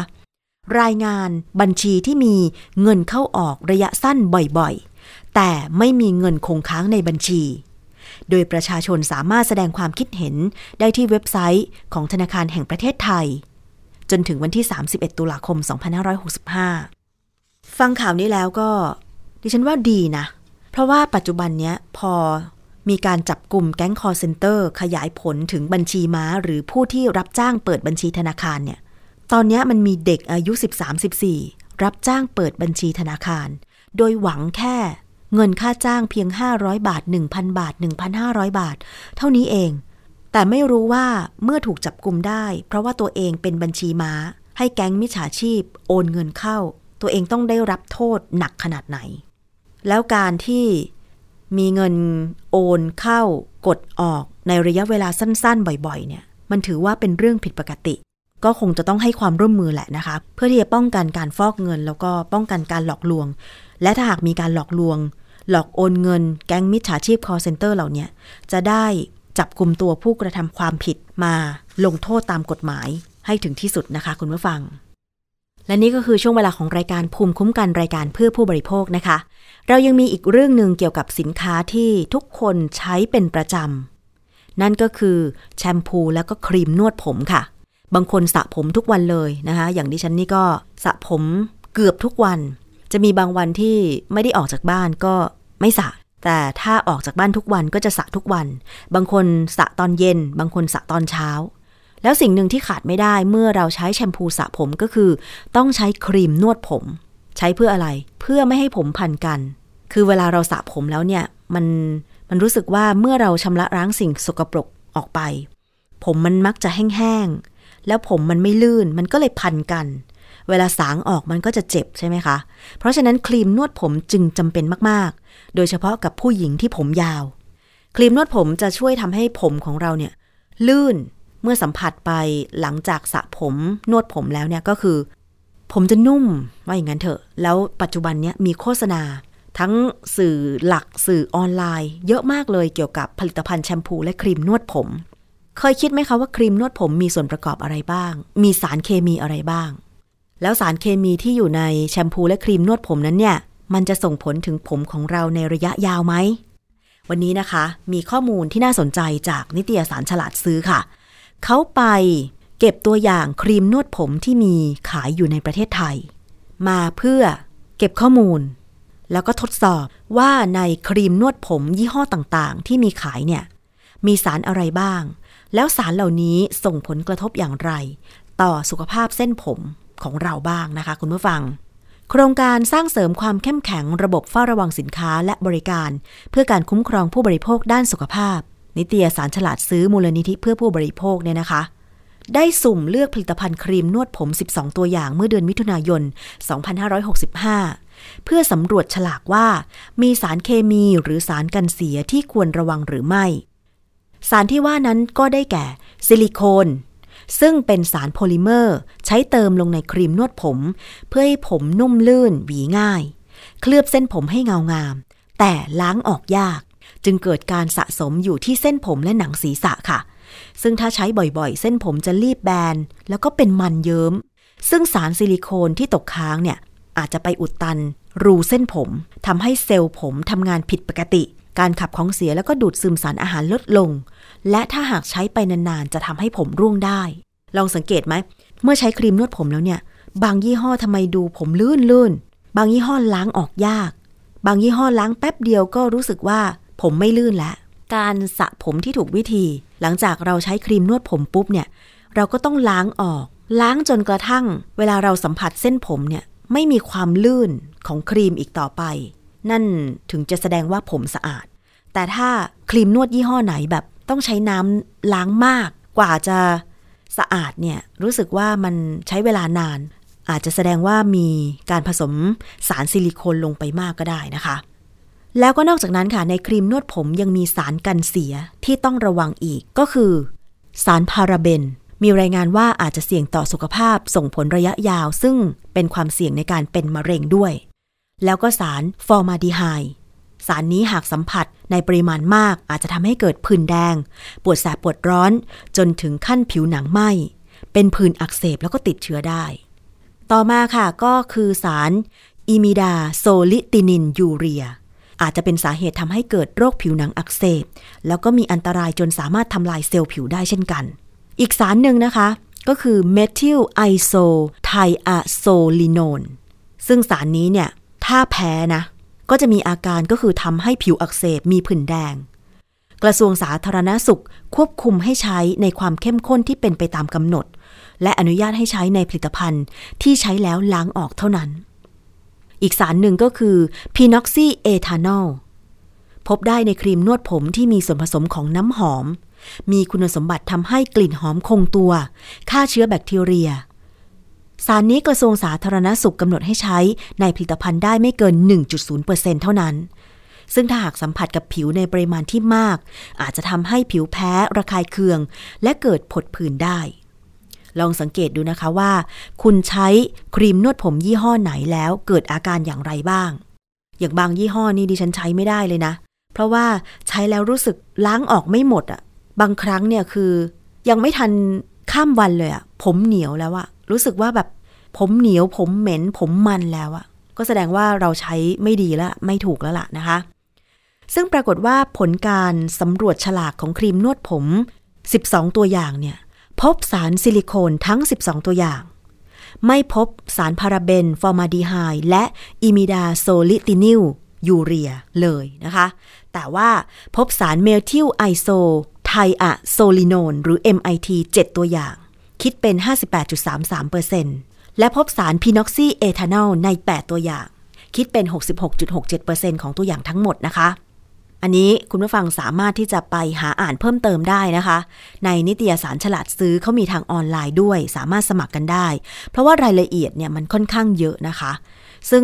รายงานบัญชีที่มีเงินเข้าออกระยะสั้นบ่อยๆ แต่ไม่มีเงินคงค้างในบัญชี โดยประชาชนสามารถแสดงความคิดเห็นได้ที่เว็บไซต์ของธนาคารแห่งประเทศไทย จนถึงวันที่ 31 ตุลาคม 2565 ฟังข่าวนี้แล้วก็ ดิฉันว่าดีนะ เพราะว่าปัจจุบันเนี้ยพอมีการจับกลุ่มแก๊งคอร์เซนเตอร์ ขยายผลถึงบัญชีม้า หรือผู้ที่รับจ้างเปิดบัญชีธนาคารเนี่ย ตอนนี้มันมีเด็กอายุ 13-14 รับจ้างเปิดบัญชีธนาคาร โดยหวังแค่ เงินค่าจ้างเพียง 500 บาท 1,000 บาท 1,500 บาท เท่านี้เอง แต่ไม่รู้ว่าเมื่อถูกจับกลุ่มได้ เพราะว่าตัวเองเป็นบัญชีม้า ให้แก๊งมิจฉาชีพ โอนเงินเข้า ตัวเองต้องได้รับโทษหนักขนาดไหน แล้วการที่มีเงินโอนเข้ากดออกในระยะเวลาสั้น ๆ บ่อย ๆ เนี่ย มันถือว่าเป็นเรื่องผิดปกติ ก็คงจะต้องให้ความร่วมมือแหละนะคะ เพื่อที่จะป้องกันการฟอกเงิน แล้วก็ป้องกันการหลอกลวง และถ้าหากมีการหลอกลวง หลอกโอนเงิน แก๊งมิจฉาชีพ call center เหล่านี้จะได้จับกลุ่มตัวผู้กระทำความผิดมาลงโทษตามกฎหมายให้ถึงที่สุดนะคะ คุณผู้ฟัง และนี่ก็คือช่วงเวลาของรายการภูมิคุ้มกันรายการเพื่อผู้บริโภคนะคะ เรายังมีอีกเรื่องหนึ่งเกี่ยวกับสินค้าที่ทุกคนใช้เป็นประจำนั่นก็คือแชมพูแล้วก็ครีมนวดผมค่ะ บางคนสระผมทุกวันเลยนะคะ อย่างดิฉันนี่ก็สระผมเกือบทุกวัน จะมีบางวันที่ไม่ได้ออกจากบ้านก็ ไม่สระแต่ถ้าออกจากบ้านทุกวันก็จะสระทุกวัน บางคนสระตอนเย็น บางคนสระตอนเช้า แล้วสิ่งหนึ่งที่ขาดไม่ได้เมื่อเราใช้แชมพูสระผมก็คือ ต้องใช้ครีมนวดผม ใช้เพื่ออะไร เพื่อไม่ให้ผมพันกัน คือเวลาเราสระผมแล้วเนี่ย มันมันรู้สึกว่าเมื่อเราชำระล้างสิ่งสกปรกออกไป ผมมันมักจะแห้งๆแล้วผมมันไม่ลื่นมันก็เลยพันกัน เวลาสางออกมันก็จะเจ็บใช่ไหมคะ เพราะฉะนั้นครีมนวดผมจึงจำเป็นมากๆ โดยเฉพาะกับผู้หญิงที่ผมยาว ครีมนวดผมจะช่วยทำให้ผมของเราเนี่ยลื่นเมื่อสัมผัสไปหลังจากสระผมนวดผมแล้วเนี่ยก็คือ ผมจะนุ่มว่าอย่างนั้นเถอะ แล้วปัจจุบันเนี้ยมีโฆษณา ทั้งสื่อหลักสื่อออนไลน์ เยอะมากเลยเกี่ยวกับผลิตภัณฑ์แชมพูและครีมนวดผม เคยคิดไหมคะว่าครีมนวดผมมีส่วนประกอบอะไรบ้าง มีสารเคมีอะไรบ้าง แล้วสารเคมีที่อยู่ในแชมพูและครีมนวดผมนั้นเนี่ย มันจะส่งผลถึงผมของเราในระยะยาวไหม วันนี้นะคะ มีข้อมูลที่น่าสนใจจากนิตยสารฉลาดซื้อค่ะ เขาไปเก็บตัวอย่างครีมนวดผมที่มีขายอยู่ในประเทศไทย มาเพื่อเก็บข้อมูล แล้วก็ทดสอบว่าในครีมนวดผมยี่ห้อต่างๆ ที่มีขายเนี่ย มีสารอะไรบ้าง แล้วสารเหล่านี้ส่งผลกระทบอย่างไร ต่อสุขภาพเส้นผม ของเราบ้างนะคะ คุณผู้ฟัง โครงการสร้างเสริมความเข้มแข็งระบบเฝ้าระวังสินค้าและบริการ เพื่อการคุ้มครองผู้บริโภคด้านสุขภาพ นิตยสารฉลาดซื้อมูลนิธิเพื่อผู้บริโภคเนี่ยนะคะ ได้สุ่มเลือกผลิตภัณฑ์ครีมนวดผม 12 ตัวอย่างเมื่อเดือนมิถุนายน 2565เพื่อสำรวจฉลากว่า มีสารเคมีหรือสารกันเสียที่ควรระวังหรือไม่ สารที่ว่านั้นก็ได้แก่ ซิลิโคน ซึ่งเป็นสารโพลิเมอร์ ใช้เติมลงในครีมนวดผม เพื่อให้ผมนุ่มลื่น หวีง่าย เคลือบเส้นผมให้เงางาม แต่ล้างออกยาก จึงเกิดการสะสมอยู่ที่เส้นผมและหนังศีรษะค่ะ ซึ่งถ้าใช้บ่อยๆ เส้นผมจะรีบแบน แล้วก็เป็นมันเยิม้ม ซึ่งสารซิลิโคนที่ตกค้างเนี่ยอาจจะไปอุดตันรูเส้นผมทำให้เซลล์ผมทำงานผิดปกติ การขับของเสียแล้วก็ดูดซึมสารอาหารลดลง และถ้าหากใช้ไปนานๆ จะทำให้ผมร่วงได้ ลองสังเกตไหม เมื่อใช้ครีมนวดผมแล้วเนี่ย บางยี่ห้อทำไมดูผมลื่นลื่น บางยี่ห้อล้างออกยาก บางยี่ห้อล้างแป๊บเดียวก็รู้สึกว่าผมไม่ลื่นแล้ว การสระผมที่ถูกวิธี หลังจากเราใช้ครีมนวดผมปุ๊บเนี่ย เราก็ต้องล้างออก ล้างจนกระทั่ง เวลาเราสัมผัสเส้นผมเนี่ยไม่มีความลื่นของครีมอีกต่อไป นั่นถึงจะแสดงว่าผมสะอาด แต่ถ้าครีมนวดยี่ห้อไหนแบบต้องใช้น้ำล้างมากกว่าจะสะอาดเนี่ยรู้สึกว่ามันใช้เวลานาน อาจจะแสดงว่ามีการผสมสารซิลิโคนลงไปมากก็ได้นะคะ แล้วก็นอกจากนั้นค่ะในครีมนวดผมยังมีสารกันเสียที่ต้องระวังอีกก็คือ สารพาราเบน มีรายงานว่าอาจจะเสี่ยงต่อสุขภาพส่งผลระยะยาว ซึ่งเป็นความเสี่ยงในการเป็นมะเร็งด้วย แล้วก็สารฟอร์มาลดีไฮด์สารนี้หากสัมผัสในปริมาณมากอาจจะทำให้เกิดผื่นแดง ปวดแสบปวดร้อน จนถึงขั้นผิวหนังไหม้เป็นผื่นอักเสบแล้วก็ติดเชื้อได้ ต่อมาค่ะก็คือสาร imidazolidinyl urea อาจจะเป็นสาเหตุทำให้เกิดโรคผิวหนังอักเสบ แล้วก็มีอันตรายจนสามารถทำลายเซลล์ผิวได้เช่นกัน อีกสารหนึ่งนะคะ ก็คือเมทิลไอโซไทอะโซลิโนนซึ่งสารนี้เนี่ย ถ้าแพ้นะ ก็จะมีอาการก็คือทำให้ผิวอักเสบมีผื่นแดง กระทรวงสาธารณสุขควบคุมให้ใช้ในความเข้มข้นที่เป็นไปตามกำหนด และอนุญาตให้ใช้ในผลิตภัณฑ์ที่ใช้แล้วล้างออกเท่านั้น อีกสารหนึ่งก็คือ phenoxyethanol พบได้ในครีมนวดผมที่มีส่วนผสมของน้ำหอม มีคุณสมบัติทำให้กลิ่นหอมคงตัว ฆ่าเชื้อแบคทีเรีย สารนี้กระทรวงสาธารณสุขกำหนดให้ใช้ในผลิตภัณฑ์ได้ไม่เกิน 1.0%เท่านั้น ซึ่งถ้าหากสัมผัสกับผิวในปริมาณที่มาก อาจจะทำให้ผิวแพ้ระคายเคือง และเกิดผดผื่นได้ ลองสังเกตดูนะคะว่า คุณใช้ครีมนวดผมยี่ห้อไหนแล้วเกิดอาการอย่างไรบ้าง อย่างบางยี่ห้อนี่ดิฉันใช้ไม่ได้เลยนะ เพราะว่าใช้แล้วรู้สึกล้างออกไม่หมดอะ่ะบางครั้งเนี่ยคือ ยังไม่ทันข้ามวันเลยอะผมเหนียวแล้วอะ รู้สึกว่าแบบผมเหนียวผมเหม็นผมมันแล้วอะก็แสดงว่าเราใช้ไม่ดีแล้วไม่ถูกแล้วล่ะนะคะ ซึ่งปรากฏว่าผลการสำรวจฉลากของครีมนวดผม 12 ตัวอย่างเนี่ยพบสารซิลิโคนทั้ง 12 ตัวอย่าง ไม่พบสารพาราเบน ฟอร์มาลดีไฮด์และ imidazolidinyl urea เลยนะคะ แต่ว่าพบสาร methylisothiazolinone หรือ MIT 7 ตัวอย่าง คิดเป็น 58.33%และพบสาร phenoxyethanol ใน 8 ตัวอย่าง คิดเป็น 66.67%ของตัวอย่างทั้งหมดนะคะ อันนี้คุณผู้ฟังสามารถที่จะไปหาอ่านเพิ่มเติมได้นะคะ ในนิตยสารฉลาดซื้อเขามีทางออนไลน์ด้วย สามารถสมัครกันได้ เพราะว่ารายละเอียดเนี่ยมันค่อนข้างเยอะนะคะ ซึ่ง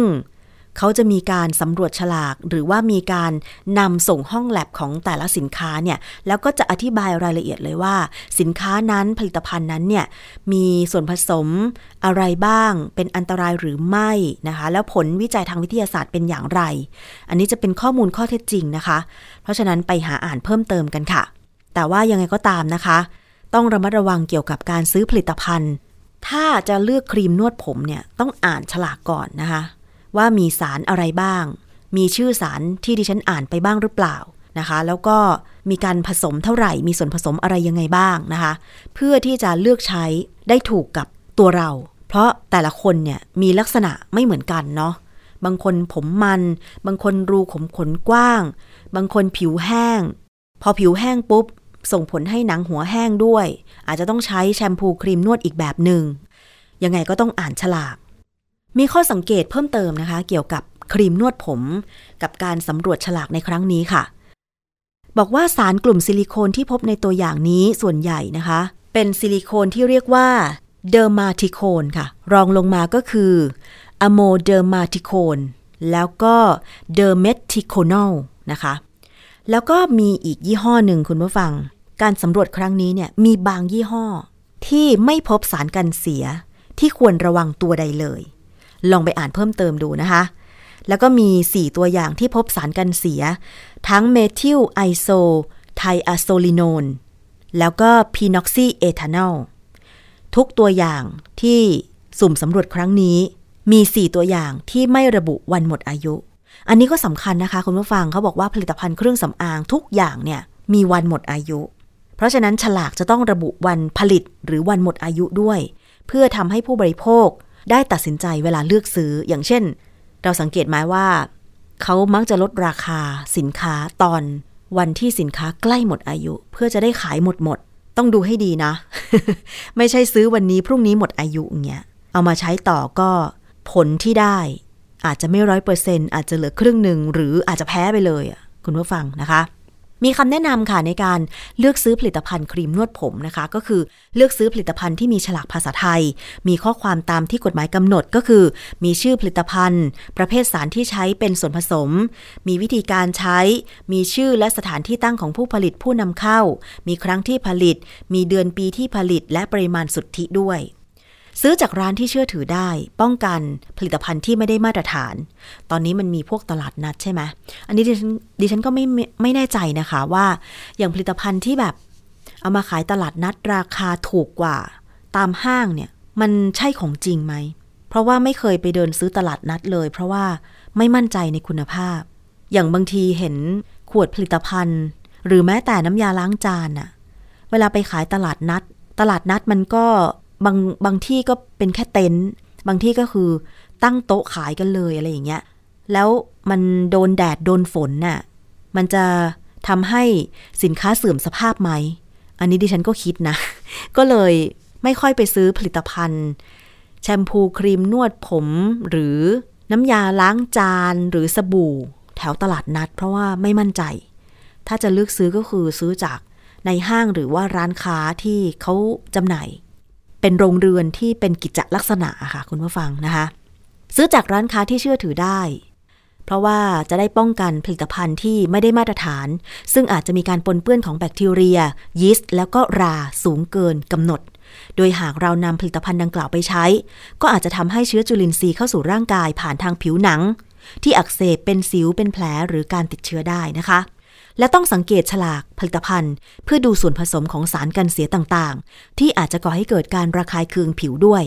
เขาจะมีการสำรวจฉลาก หรือว่ามีการนำส่งห้องแลบของแต่ละสินค้าเนี่ยแล้วก็จะอธิบายรายละเอียดเลยว่า สินค้านั้นผลิตภัณฑ์นั้นเนี่ยมีส่วนผสมอะไรบ้าง เป็นอันตรายหรือไม่นะคะ แล้วผลวิจัยทางวิทยาศาสตร์เป็นอย่างไร อันนี้จะเป็นข้อมูลข้อเท็จจริงนะคะ เพราะฉะนั้นไปหาอ่านเพิ่มเติมกันค่ะ แต่ว่ายังไงก็ตามนะคะ ต้องระมัดระวังเกี่ยวกับการซื้อผลิตภัณฑ์ถ้าจะเลือกครีมนวดผมเนี่ยต้องอ่านฉลากก่อนนะคะ ว่ามีสารอะไรบ้าง มีชื่อสารที่ดิฉันอ่านไปบ้างหรือเปล่านะคะ แล้วก็มีการผสมเท่าไหร่ มีส่วนผสมอะไรยังไงบ้างนะคะ เพื่อที่จะเลือกใช้ได้ถูกกับตัวเรา เพราะแต่ละคนเนี่ยมีลักษณะไม่เหมือนกันเนาะ บางคนผมมัน บางคนรูขมขนกว้าง บางคนผิวแห้ง พอผิวแห้งปุ๊บ ส่งผลให้หนังหัวแห้งด้วย อาจจะต้องใช้แชมพูครีมนวดอีกแบบหนึง่งยังไงก็ต้องอ่านฉลาก มีข้อสังเกตเพิ่มเติมนะคะ เกี่ยวกับครีมนวดผม กับการสำรวจฉลากในครั้งนี้ค่ะ บอกว่าสารกลุ่มซิลิโคนที่พบในตัวอย่างนี้ส่วนใหญ่นะคะ เป็นซิลิโคนที่เรียกว่า dimethicone ค่ะ รองลงมาก็คือ amodimethicone แล้วก็ dimethiconol นะคะ แล้วก็มีอีกยี่ห้อหนึ่งคุณผู้ฟัง การสำรวจครั้งนี้เนี่ยมีบางยี่ห้อ ที่ไม่พบสารกันเสียที่ควรระวังตัวใดเลย ลองไปอ่านเพิ่มเติมดูนะคะ แล้วก็มี 4 ตัวอย่างที่พบสารกันเสีย ทั้ง methyliso thiazolinone แล้วก็ phenoxyethanol ทุกตัวอย่างที่สุ่มสำรวจครั้งนี้ มี 4 ตัวอย่างที่ไม่ระบุวันหมดอายุ อันนี้ก็สำคัญนะคะคุณผู้ฟังเขาบอกว่าผลิตภัณฑ์เครื่องสำอางทุกอย่างเนี่ยมีวันหมดอายุ เพราะฉะนั้นฉลากจะต้องระบุวันผลิตหรือวันหมดอายุด้วย เพื่อทำให้ผู้บริโภค ได้ตัดสินใจเวลาเลือกซื้อ อย่างเช่น เราสังเกตไหมว่า เขามักจะลดราคาสินค้าตอนวันที่สินค้าใกล้หมดอายุ เพื่อจะได้ขายหมดหมด ต้องดูให้ดีนะ ไม่ใช่ซื้อวันนี้พรุ่งนี้หมดอายุอย่างเงี้ยเอามาใช้ต่อก็ผลที่ได้ อาจจะไม่ร้อยเปอร์เซ็นอาจจะเหลือครึ่งหนึ่งหรืออาจจะแพ้ไปเลยคุณผู้ฟังนะคะ มีคำแนะนำค่ะในการเลือกซื้อผลิตภัณฑ์ครีมนวดผมนะคะ ก็คือเลือกซื้อผลิตภัณฑ์ที่มีฉลากภาษาไทย มีข้อความตามที่กฎหมายกำหนดก็คือ มีชื่อผลิตภัณฑ์ ประเภทสารที่ใช้เป็นส่วนผสม มีวิธีการใช้ มีชื่อและสถานที่ตั้งของผู้ผลิตผู้นำเข้า มีครั้งที่ผลิต มีเดือนปีที่ผลิต และปริมาณสุทธิด้วย ซื้อจากร้านที่เชื่อถือได้ ป้องกันผลิตภัณฑ์ที่ไม่ได้มาตรฐาน ตอนนี้มันมีพวกตลาดนัดใช่ไหมอันนี้ดิฉันดิฉันก็ไม่ไม่แน่ใจนะคะว่าอย่างผลิตภัณฑ์ที่แบบเอามาขายตลาดนัดราคาถูกกว่า ตามห้างเนี่ยมันใช่ของจริงไหม เพราะว่าไม่เคยไปเดินซื้อตลาดนัดเลย เพราะว่าไม่มั่นใจในคุณภาพ อย่างบางทีเห็นขวดผลิตภัณฑ์ หรือแม้แต่น้ำยาล้างจานอะเวลาไปขายตลาดนัด ตลาดนัดมันก็ บางบางที่ก็เป็นแค่เต็นท์บางที่ก็คือตั้งโต๊ะขายกันเลยอะไรอย่างเงี้ย แล้วมันโดนแดดโดนฝนน่ะ มันจะทำให้สินค้าเสื่อมสภาพไหม อันนี้ดิฉันก็คิดนะ ก็เลยไม่ค่อยไปซื้อผลิตภัณฑ์ แชมพูครีมนวดผม หรือน้ำยาล้างจานหรือสบู่ แถวตลาดนัด เพราะว่าไม่มั่นใจ ถ้าจะเลือกซื้อก็คือซื้อจากในห้างหรือว่าร้านค้าที่เขาจำหน่าย เป็นโรงเรือนที่เป็นกิจลักษณะค่ะคุณผู้ฟังนะคะ ซื้อจากร้านค้าที่เชื่อถือได้ เพราะว่าจะได้ป้องกันผลิตภัณฑ์ที่ไม่ได้มาตรฐาน ซึ่งอาจจะมีการปนเปื้อนของแบคทีเรีย ยีสต์แล้วก็ราสูงเกินกำหนด โดยหากเรานำผลิตภัณฑ์ดังกล่าวไปใช้ ก็อาจจะทำให้เชื้อจุลินทรีย์เข้าสู่ร่างกายผ่านทางผิวหนัง ที่อักเสบเป็นสิวเป็นแผลหรือการติดเชื้อได้นะคะ และต้องสังเกตฉลากผลิตภัณฑ์ เพื่อดูส่วนผสมของสารกันเสียต่างๆ ที่อาจจะก่อให้เกิดการระคายเคืองผิวด้วย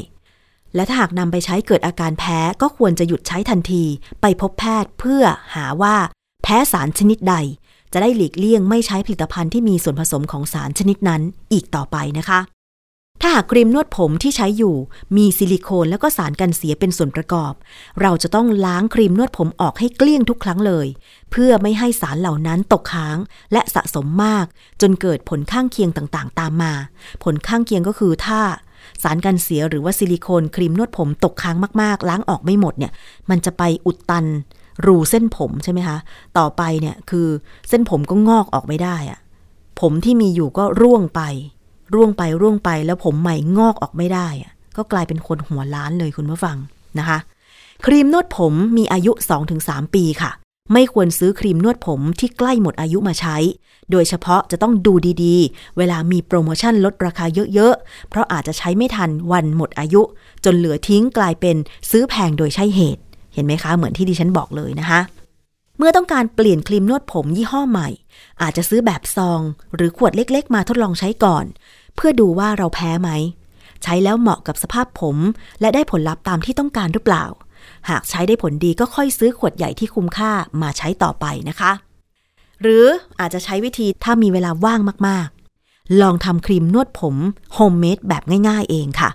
และถ้าหากนำไปใช้เกิดอาการแพ้ก็ควรจะหยุดใช้ทันที ไปพบแพทย์เพื่อหาว่า แพ้สารชนิดใด จะได้หลีกเลี่ยงไม่ใช้ผลิตภัณฑ์ที่มีส่วนผสมของสารชนิดนั้นอีกต่อไปนะคะ ถ้าหากครีมนวดผมที่ใช้อยู่ มีซิลิโคนแล้วก็สารกันเสียเป็นส่วนประกอบ เราจะต้องล้างครีมนวดผมออกให้เกลี้ยงทุกครั้งเลย เพื่อไม่ให้สารเหล่านั้นตกค้าง และสะสมมาก จนเกิดผลข้างเคียงต่างๆ ตามมา ผลข้างเคียงก็คือถ้าสารกันเสียหรือว่าซิลิโคนครีมนวดผมตกค้างมากๆ ล้างออกไม่หมดเนี่ย มันจะไปอุดตัน รูเส้นผมใช่ไหมคะ ต่อไปเนี่ยคือเส้นผมก็งอกออกไม่ได้อะผมที่มีอยู่ก็ร่วงไป ร่วงไปร่วงไปแล้วผมใหม่งอกออกไม่ได้อะก็กลายเป็นคนหัวล้านเลยคุณผู้ฟังนะคะ ครีมนวดผมมีอายุ 2-3 ปีค่ะ ไม่ควรซื้อครีมนวดผมที่ใกล้หมดอายุมาใช้ โดยเฉพาะจะต้องดูดีๆ เวลามีโปรโมชั่นลดราคาเยอะๆ เพราะอาจจะใช้ไม่ทันวันหมดอายุ จนเหลือทิ้งกลายเป็นซื้อแพงโดยใช่เหตุ เห็นไหมคะ เหมือนที่ดิฉันบอกเลยนะคะ เมื่อต้องการเปลี่ยนครีมนวดผมยี่ห้อใหม่ อาจจะซื้อแบบซอง หรือขวดเล็กๆ มาทดลองใช้ก่อน เพื่อดูว่าเราแพ้ไหม ใช้แล้วเหมาะกับสภาพผม และได้ผลลัพธ์ตามที่ต้องการหรือเปล่า หากใช้ได้ผลดีก็ค่อยซื้อขวดใหญ่ที่คุ้มค่ามาใช้ต่อไปนะคะ หรืออาจจะใช้วิธีถ้ามีเวลาว่างมากๆ ลองทำครีมนวดผม homemade แบบง่าย ๆ เองค่ะ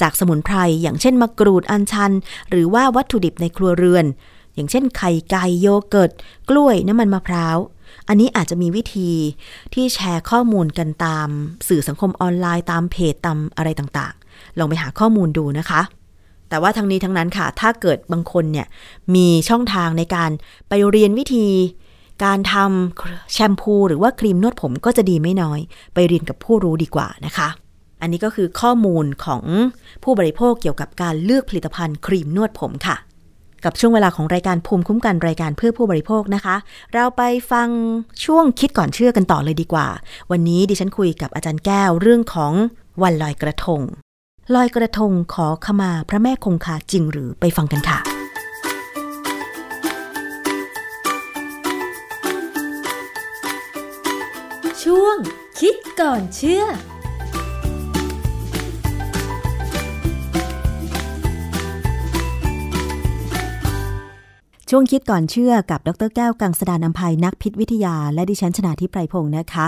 จากสมุนไพรอย่างเช่นมะกรูดอัญชัน หรือว่าวัตถุดิบในครัวเรือน อย่างเช่นไข่ไก่โยเกิร์ตกล้วยน้ำมันมะพร้าว อันนี้อาจจะมีวิธีที่แชร์ข้อมูลกันตาม สื่อสังคมออนไลน์ตามเพจตามอะไรต่างๆ ลองไปหาข้อมูลดูนะคะ แต่ว่าทั้งนี้ทั้งนั้นค่ะ ถ้าเกิดบางคนเนี่ยมีช่องทางในการไปเรียนวิธีการทำแชมพูหรือว่าครีมนวดผมก็จะดีไม่น้อย ไปเรียนกับผู้รู้ดีกว่านะคะ อันนี้ก็คือข้อมูลของผู้บริโภคเกี่ยวกับการเลือกผลิตภัณฑ์ครีมนวดผมค่ะ กับช่วงเวลาของรายการภูมิคุ้มกันรายการเพื่อผู้บริโภคนะคะ เราไปฟังช่วงคิดก่อนเชื่อกันต่อเลยดีกว่า วันนี้ดิฉันคุยกับอาจารย์แก้วเรื่องของวันลอยกระทง ลอยกระทงขอขมาพระแม่คงคาจริงหรือไปฟังกันค่ะ ช่วงคิดก่อนเชื่อ ช่วงคิดก่อนเชื่อกับดรแก้วกังสดานนภัยนักพิษวิทยา และดิฉันชนาทิพไพรพงศ์นะคะ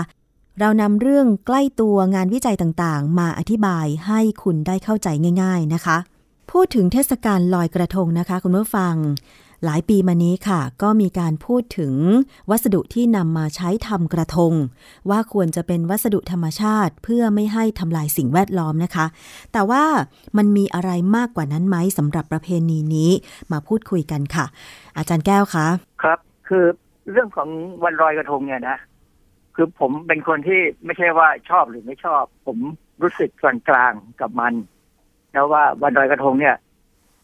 เรานำเรื่องใกล้ตัวงานวิจัยต่างๆ มาอธิบายให้คุณได้เข้าใจง่าย ๆนะคะ พูดถึงเทศกาลลอยกระทงนะคะ คุณผู้ฟัง หลายปีมานี้ค่ะ ก็มีการพูดถึงวัสดุที่นำมาใช้ทำกระทง ว่าควรจะเป็นวัสดุธรรมชาติเพื่อไม่ให้ทำลายสิ่งแวดล้อมนะคะ แต่ว่ามันมีอะไรมากกว่านั้นไหมสำหรับประเพณีนี้มาพูดคุยกันค่ะ อาจารย์แก้วคะครับ คือเรื่องของวันลอยกระทงเนี่ยนะคือผมเป็นคนที่ไม่ใช่ว่าชอบหรือไม่ชอบ ผมรู้สึกกลางๆกับมัน แล้วว่าวันลอยกระทงเนี่ย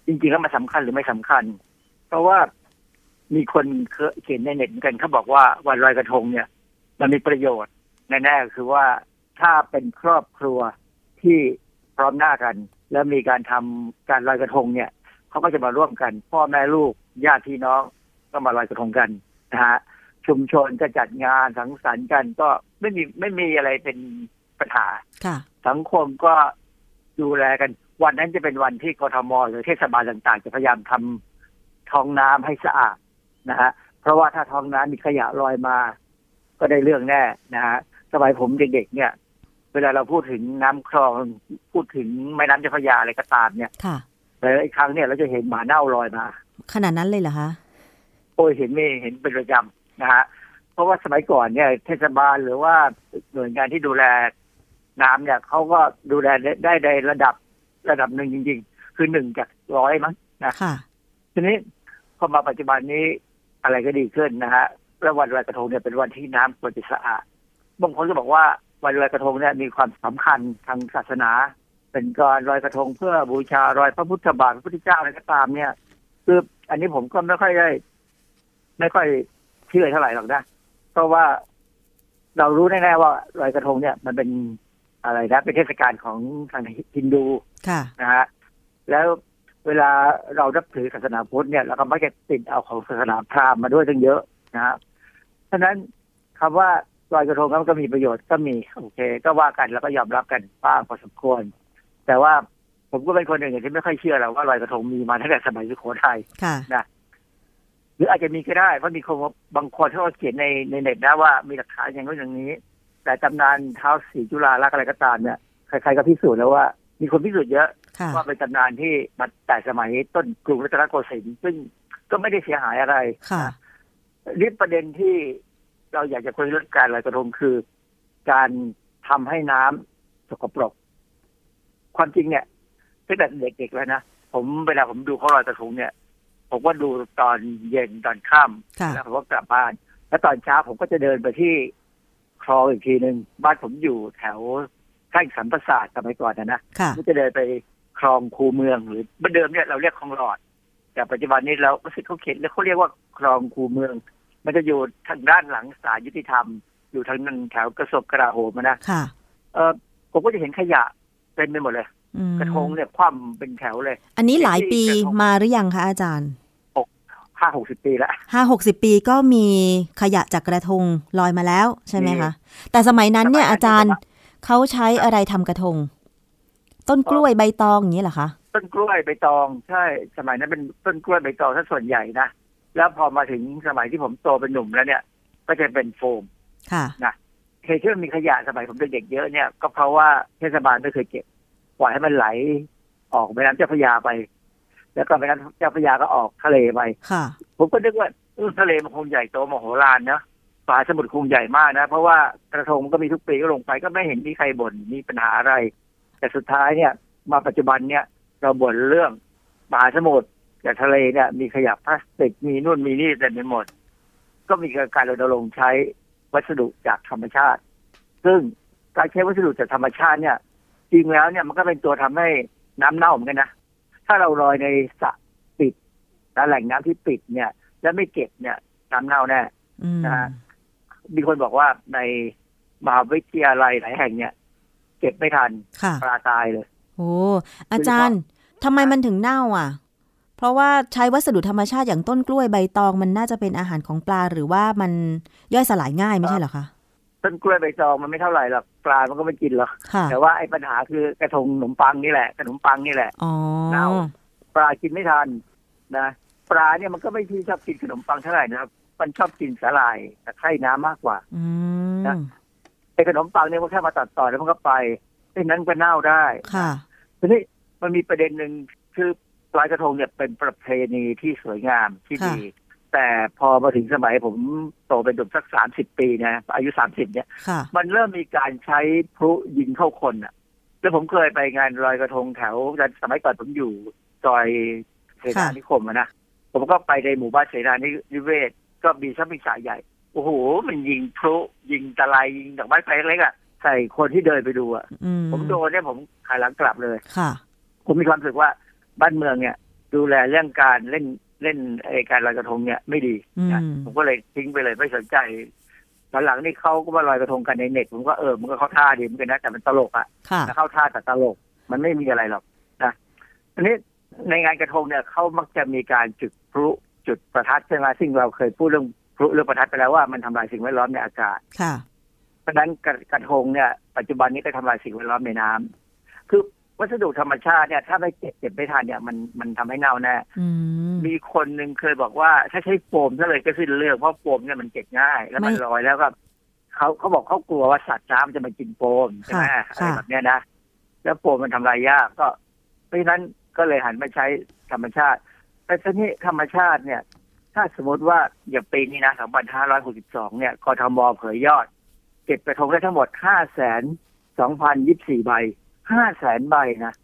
จริงๆแล้วมันสำคัญหรือไม่สำคัญ เพราะว่ามีคนเคยเขียนในเน็ตเหมือนกันเขาบอกว่าวันลอยกระทงเนี่ย มันมีประโยชน์แน่ๆคือว่าถ้าเป็นครอบครัวที่พร้อมหน้ากัน แล้วมีการทำการลอยกระทงเนี่ยเขาก็จะมาร่วมกัน พ่อแม่ลูกญาติพี่น้องก็มาลอยกระทงกันนะฮะชุมชนจะจัดงานสังสรรค์กันก็ไม่มีไม่มีอะไรเป็นปัญหาค่ะสังคมก็ดูแลกัน วันนั้นจะเป็นวันที่กทมหรือเทศบาลต่าง ๆ จะพยายามทำ ท้องน้ำให้สะอาดนะฮะเพราะว่าถ้าท้องน้ำมีขยะลอยมา ก็ได้เรื่องแน่นะฮะสมัยผมเด็กๆเนี่ย เวลาเราพูดถึงน้ำคลองพูดถึงแม่น้ำเจ้าพระยาอะไรก็ตามเนี่ยค่ะแต่อีกครั้งเนี่ยเราจะเห็นหมาเน่าลอยมา ขนาดนั้นเลยเหรอคะโอ้ยเห็นไม่เห็นเป็นประจำนะฮะเพราะว่าสมัยก่อนเนี่ย เทศบาลหรือว่าหน่วยงานที่ดูแลน้ำเนี่ยเขาก็ดูแลได้ในระดับระดับหนึ่งจริง ๆ คือหนึ่งจากร้อยมั้งนะค่ะทีนี้ พอมาปัจจุบันนี้อะไรก็ดีขึ้นนะฮะแล้ววันลอยกระทงเนี่ยเป็นวันที่น้ำควรจะสะอาดบางคนก็บอกว่าวันลอยกระทงเนี่ยมีความสำคัญทางศาสนา เป็นการลอยกระทงเพื่อบูชารอยพระพุทธบาทพระพุทธเจ้าอะไรก็ตามเนี่ยคืออันนี้ผมก็ไม่ค่อยได้ ไม่ค่อยเชื่อเท่าไหร่หรอกนะเพราะว่าเรารู้แน่ๆว่าลอยกระทงเนี่ย มันเป็นอะไรนะเป็นเทศกาลของทางฮินดูค่ะนะฮะแล้ว เวลาเรานับถือศาสนาพุทธเนี่ยเราก็มักจะติดเอาของศาสนาพราหมณ์มาด้วยตั้งเยอะนะฮะฉะนั้นคำว่าลอยกระทงมันก็มีประโยชน์ก็มีโอเค ก็ว่ากันแล้วก็ยอมรับกันบ้างพอสมควร แต่ว่าผมก็เป็นคนหนึ่งที่ไม่ค่อยเชื่อหรอกว่าลอยกระทงมีมาตั้งแต่สมัยสุโขทัยค่ะหรืออาจจะมีก็ได้เพราะมีคนบางคนที่เขาเขียนในในเน็ตนะว่ามีหลักฐานอย่างนู้นอย่างนี้ แต่ตำนานเท้าสีจุฬาลักษณ์อะไรก็ตามเนี่ยใครๆก็พิสูจน์แล้วว่า มีคนพิสูจน์เยอะค่ะ ว่าเป็นตำนานที่มาแต่สมัยต้นกรุงรัตนโกสินทร์ซึ่งก็ไม่ได้เสียหายอะไรค่ะนี่ประเด็นที่เราอยากจะคุยเรื่องการลอยกระทงคือ การทำให้น้ำสกปรก ความจริงเนี่ยตั้งแต่เด็กๆแล้วนะผมเวลาผมดูเขาลอยกระทงเนี่ยผมก็ดูตอนเย็นตอนค่ค่ะำแล้วผมก็กลับบ้าน แล้วตอนเช้าผมก็จะเดินไปที่คลองอีกทีหนึ่งบ้านผมอยู่แถวใกล้สัมปราสาทสมัยก่อนนะนะค่ะก็จะเดินไป คลองคูเมือง หรือเมื่อเดิมเนี่ยเราเรียกคลองหลอด แต่ปัจจุบันนี้เรารู้สึกเขาเขียนแล้วเขาเรียกว่าคลองคูเมือง มันจะอยู่ทางด้านหลังศาลยุติธรรม อยู่ทางนั้นแถวกระทรวงกลาโหมอะนะค่ะเออผมก็จะเห็นขยะเต็มไปหมดเลยอืมกระทงเนี่ยคว่ำเป็นแถวเลย อันนี้หลายปีกระทงมาหรือยังคะอาจารย์ห้าหกสิบปีแล้วห้าหกสิบปีก็มีขยะจากกระทงลอยมาแล้วใช่ไหมคะ แต่สมัยนั้นเนี่ยสมัยนั้นอาจารย์เนี่ยเขาใช้อะไรทำกระทง ต้นกล้วยใบตองอย่างนี้เหรอคะต้นกล้วยใบตองใช่ สมัยนั้นเป็นต้นกล้วยใบตองถ้าส่วนใหญ่นะแล้วพอมาถึงสมัยที่ผมโตเป็นหนุ่มแล้วเนี่ย ก็จะเป็นโฟมค่ะเคยที่มันมีขยะสมัยผมเป็นเด็กเยอะเนี่ย ก็เพราะว่าเทศบาลไม่เคยเก็บปล่อยให้มันไหล ออกแม่น้ำเจ้าพระยาไป แล้วก็แม่น้ำเจ้าพระยาก็ออกทะเลไปค่ะ ผมก็นึกว่าเออทะเลมันคงใหญ่โตมโหฬารเนอะฝาสมุทรคงใหญ่มากนะ เพราะว่ากระทงมันก็มีทุกปีก็ลงไปก็ไม่เห็นมีใครบ่นมีปัญหาอะไร แต่สุดท้ายเนี่ยมาปัจจุบันเนี่ยเราบ่นเรื่องมหาสมุทรกับทะเลเนี่ยมีขยะพลาสติกมีนู่นมีนี่เต็มไปหมด ก็มีการรณรงค์ใช้วัสดุจากธรรมชาติ ซึ่งการใช้วัสดุจากธรรมชาติเนี่ย จริงแล้วเนี่ยมันก็เป็นตัวทำให้น้ำเน่าเหมือนกันนะถ้าเราลอยในสระปิดและแหล่งน้ำที่ปิดเนี่ย แล้วไม่เก็บเนี่ย น้ำเน่าแน่อืมนะฮะมีคนบอกว่าในมหาวิทยาลัยหลายแห่งเนี่ย เก็บไม่ทันค่ะปลาตายเลยโอ้อาจารย์ทำไมมันถึงเน่าอะ เพราะว่าใช้วัสดุธรรมชาติอย่างต้นกล้วยใบตองมันน่าจะเป็นอาหารของปลาหรือว่ามันย่อยสลายง่ายไม่ใช่เหรอคะต้นกล้วยใบตองมันไม่เท่าไหร่หรอกปลา มันก็ไม่กินหรอกค่ะแต่ว่าไอ้ปัญหาคือกระทงขนมปังนี่แหละขนมปังนี่แหละอ๋อเน่าปลากินไม่ทันนะปลาเนี่ยมันก็ไม่ที่ชอบกินขนมปังเท่าไหร่นะครับ มันชอบกินสาหร่ายตะไคร่น้ำมากกว่าอืมนะ ไอ้ขนมปังเนี่ยมันแค่มาตัดต่อแล้วมันก็ไปไอ้นั้นก็เน่าได้ค่ะทีนี้มันมีประเด็นหนึ่งคือลอยกระทงเนี่ยเป็นประเพณีที่สวยงามที่ค่ะดี แต่พอมาถึงสมัยผมโตเป็นหนุ่มสักสามสิบปีนะอายุสามสิบเนี่ยค่ะมันเริ่มมีการใช้พลุยิงเข้าคนอะ แล้วผมเคยไปงานลอยกระทงแถวสมัยก่อนผมอยู่ซอยเสนานิคมอะนะผมก็ไปในหมู่บ้านเสนานิเวศก็มีชัพมิสาใหญ่ โอ้โห มันยิงพลุยิงตะไลยิงดอกไม้ไฟเล็กๆอะใส่คนที่เดินไปดูอะอืมผมโดนเนี่ยผมขายหลังกลับเลยค่ะ ผมมีความรู้สึกว่าบ้านเมืองเนี่ย ดูแลเรื่องการเล่นเล่นไอ้การลอยกระทงเนี่ยไม่ดีนะอืมผมก็เลยทิ้งไปเลยไม่สนใจตอนหลังนี่เขาก็มาลอยกระทงกันในเน็ตผมก็เออมันก็เข้าท่าดีเหมือนกันนะแต่มันตลกอะค่ะนะเข้าท่าแต่ตลก มันไม่มีอะไรหรอกนะทีนี้ในงานกระทงเนี่ยเขามักจะมีการจุดพลุจุดประทัดใช่ไหมซึ่งเราเคยพูดเรื่อง พลุเรื่องประทัดไปแล้วว่ามันทำลายสิ่งแวดล้อมในอากาศค่ะเพราะฉะนั้นกระกระทงเนี่ย ปัจจุบันนี้ก็ทำลายสิ่งแวดล้อมในน้ำคือวัสดุธรรมชาติเนี่ย ถ้าไม่เก็บเก็บไม่ทันเนี่ยมันมันทำให้เน่าแน่อืมมีคนหนึ่งเคยบอกว่า ถ้าใช้โฟมซะเลยก็สิ้นเรื่องเพราะโฟมเนี่ยมันเก็บง่าย แล้วมันไม่ลอยแล้วก็เขาเขาบอกเขากลัวว่าสัตว์น้ำจะมากินโฟมใช่ไหมค่ะอะไรค่ะแบบเนี้ยนะแล้วโฟมมันทำลายยากก็ เพราะฉะนั้นก็เลยหันมาใช้ธรรมชาติแต่ทีนี้ธรรมชาติเนี่ย ถ้าสมมติว่าอย่างปีนี้นะ2562 เนี่ยกทมเผยยอด เก็บกระทงได้ทั้งหมด 5 2 0 2 4 ใบ5แสนใบนะ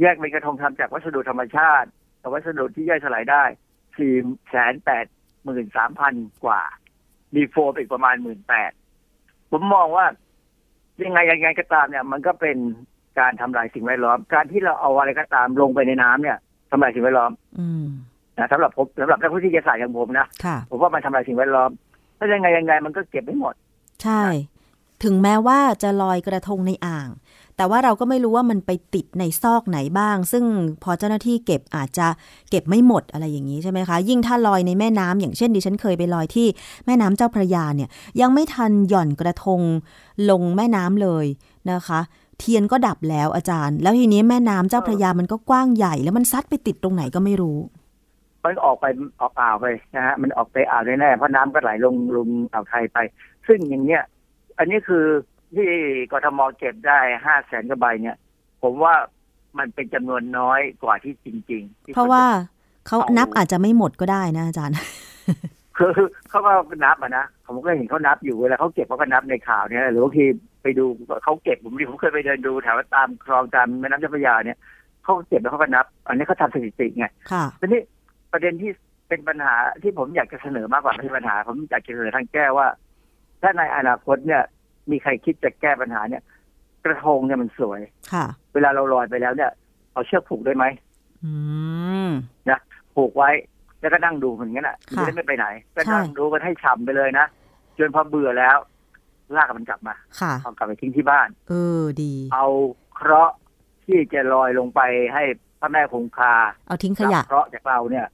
แยกเป็นกระทงทำจากวัสดุธรรมชาติกับวัสดุที่ย่อยสลายได้4แสน8หมื่นสามพันกว่า มีโฟมอีกประมาณหมื่นแปดผมมองว่า ยังไงยังไงก็ตามเนี่ย มันก็เป็นการทำลายสิ่งแวดล้อม การที่เราเอาอะไรก็ตามลงไปในน้ำเนี่ยทำลายสิ่งแวดล้อมอืม นะสำหรับผมสำหรับนักวิทยาศาสตร์อย่างผมนะค่ะผมว่ามันทำลายสิ่งแวดล้อมถ้ายังไงยังไงมันก็เก็บไม่หมด ใช่ ถึงแม้ว่าจะลอยกระทงในอ่าง แต่ว่าเราก็ไม่รู้ว่ามันไปติดในซอกไหนบ้าง ซึ่งพอเจ้าหน้าที่เก็บอาจจะเก็บไม่หมดอะไรอย่างนี้ใช่ไหมคะ ยิ่งถ้าลอยในแม่น้ำอย่างเช่นดิฉันเคยไปลอยที่แม่น้ำเจ้าพระยาเนี่ย ยังไม่ทันหย่อนกระทงลงแม่น้ำเลยนะคะเทียนก็ดับแล้วอาจารย์ แล้วทีนี้แม่น้ำเจ้าพระยามันก็กว้างใหญ่ แล้วมันซัดไปติดตรงไหนก็ไม่รู้ มันออกไปออกอ่าวไปนะฮะมันออกไปอ่าวแน่ๆเพราะน้ำก็ไหลลงลงอ่าวไทยไป ซึ่งอย่างเนี้ยอันนี้คือที่กทมเก็บได้ห้าแสนกว่าใบเนี่ย ผมว่ามันเป็นจำนวนน้อยกว่าที่จริงๆที่เพราะว่าเขานับอาจจะไม่หมดก็ได้นะอาจารย์ คือเขาก็นับอะนะผมก็เห็นเขานับอยู่เวลาเขาเก็บเขาก็นับในข่าวเนี่ยหรือบางทีไปดูเขาเก็บผมดิผมเคยไปเดินดูแถวตามคลองตามแม่น้ำเจ้าพระยาเนี่ยเขาเก็บแล้วเขาก็นับ อันนี้เขาทำสถิติไงค่ะทีนี้ ประเด็นที่เป็นปัญหาที่ผมอยากจะเสนอมากกว่าไม่ใช่ปัญหา ผมอยากจะเสนอทางแก้ว่า ถ้าในอนาคตเนี่ย มีใครคิดจะแก้ปัญหาเนี่ย กระทงเนี่ยมันสวยค่ะ เวลาเราลอยไปแล้วเนี่ย เอาเชือกผูกได้ไหมอืมผูกไว้แล้วก็นั่งดูเหมือนกันอะค่ะจะได้ไม่ไปไหน ก็ใช่นั่งดูกันให้ฉ่ำไปเลยนะจนพอเบื่อแล้ว ลากมันกลับมาค่ะเอากลับไปทิ้งที่บ้าน เออดี เอาเคราะห์ที่จะลอยลงไปให้พระแม่คงคา เอาทิ้งขยะรับเคราะห์จากเราเนี่ย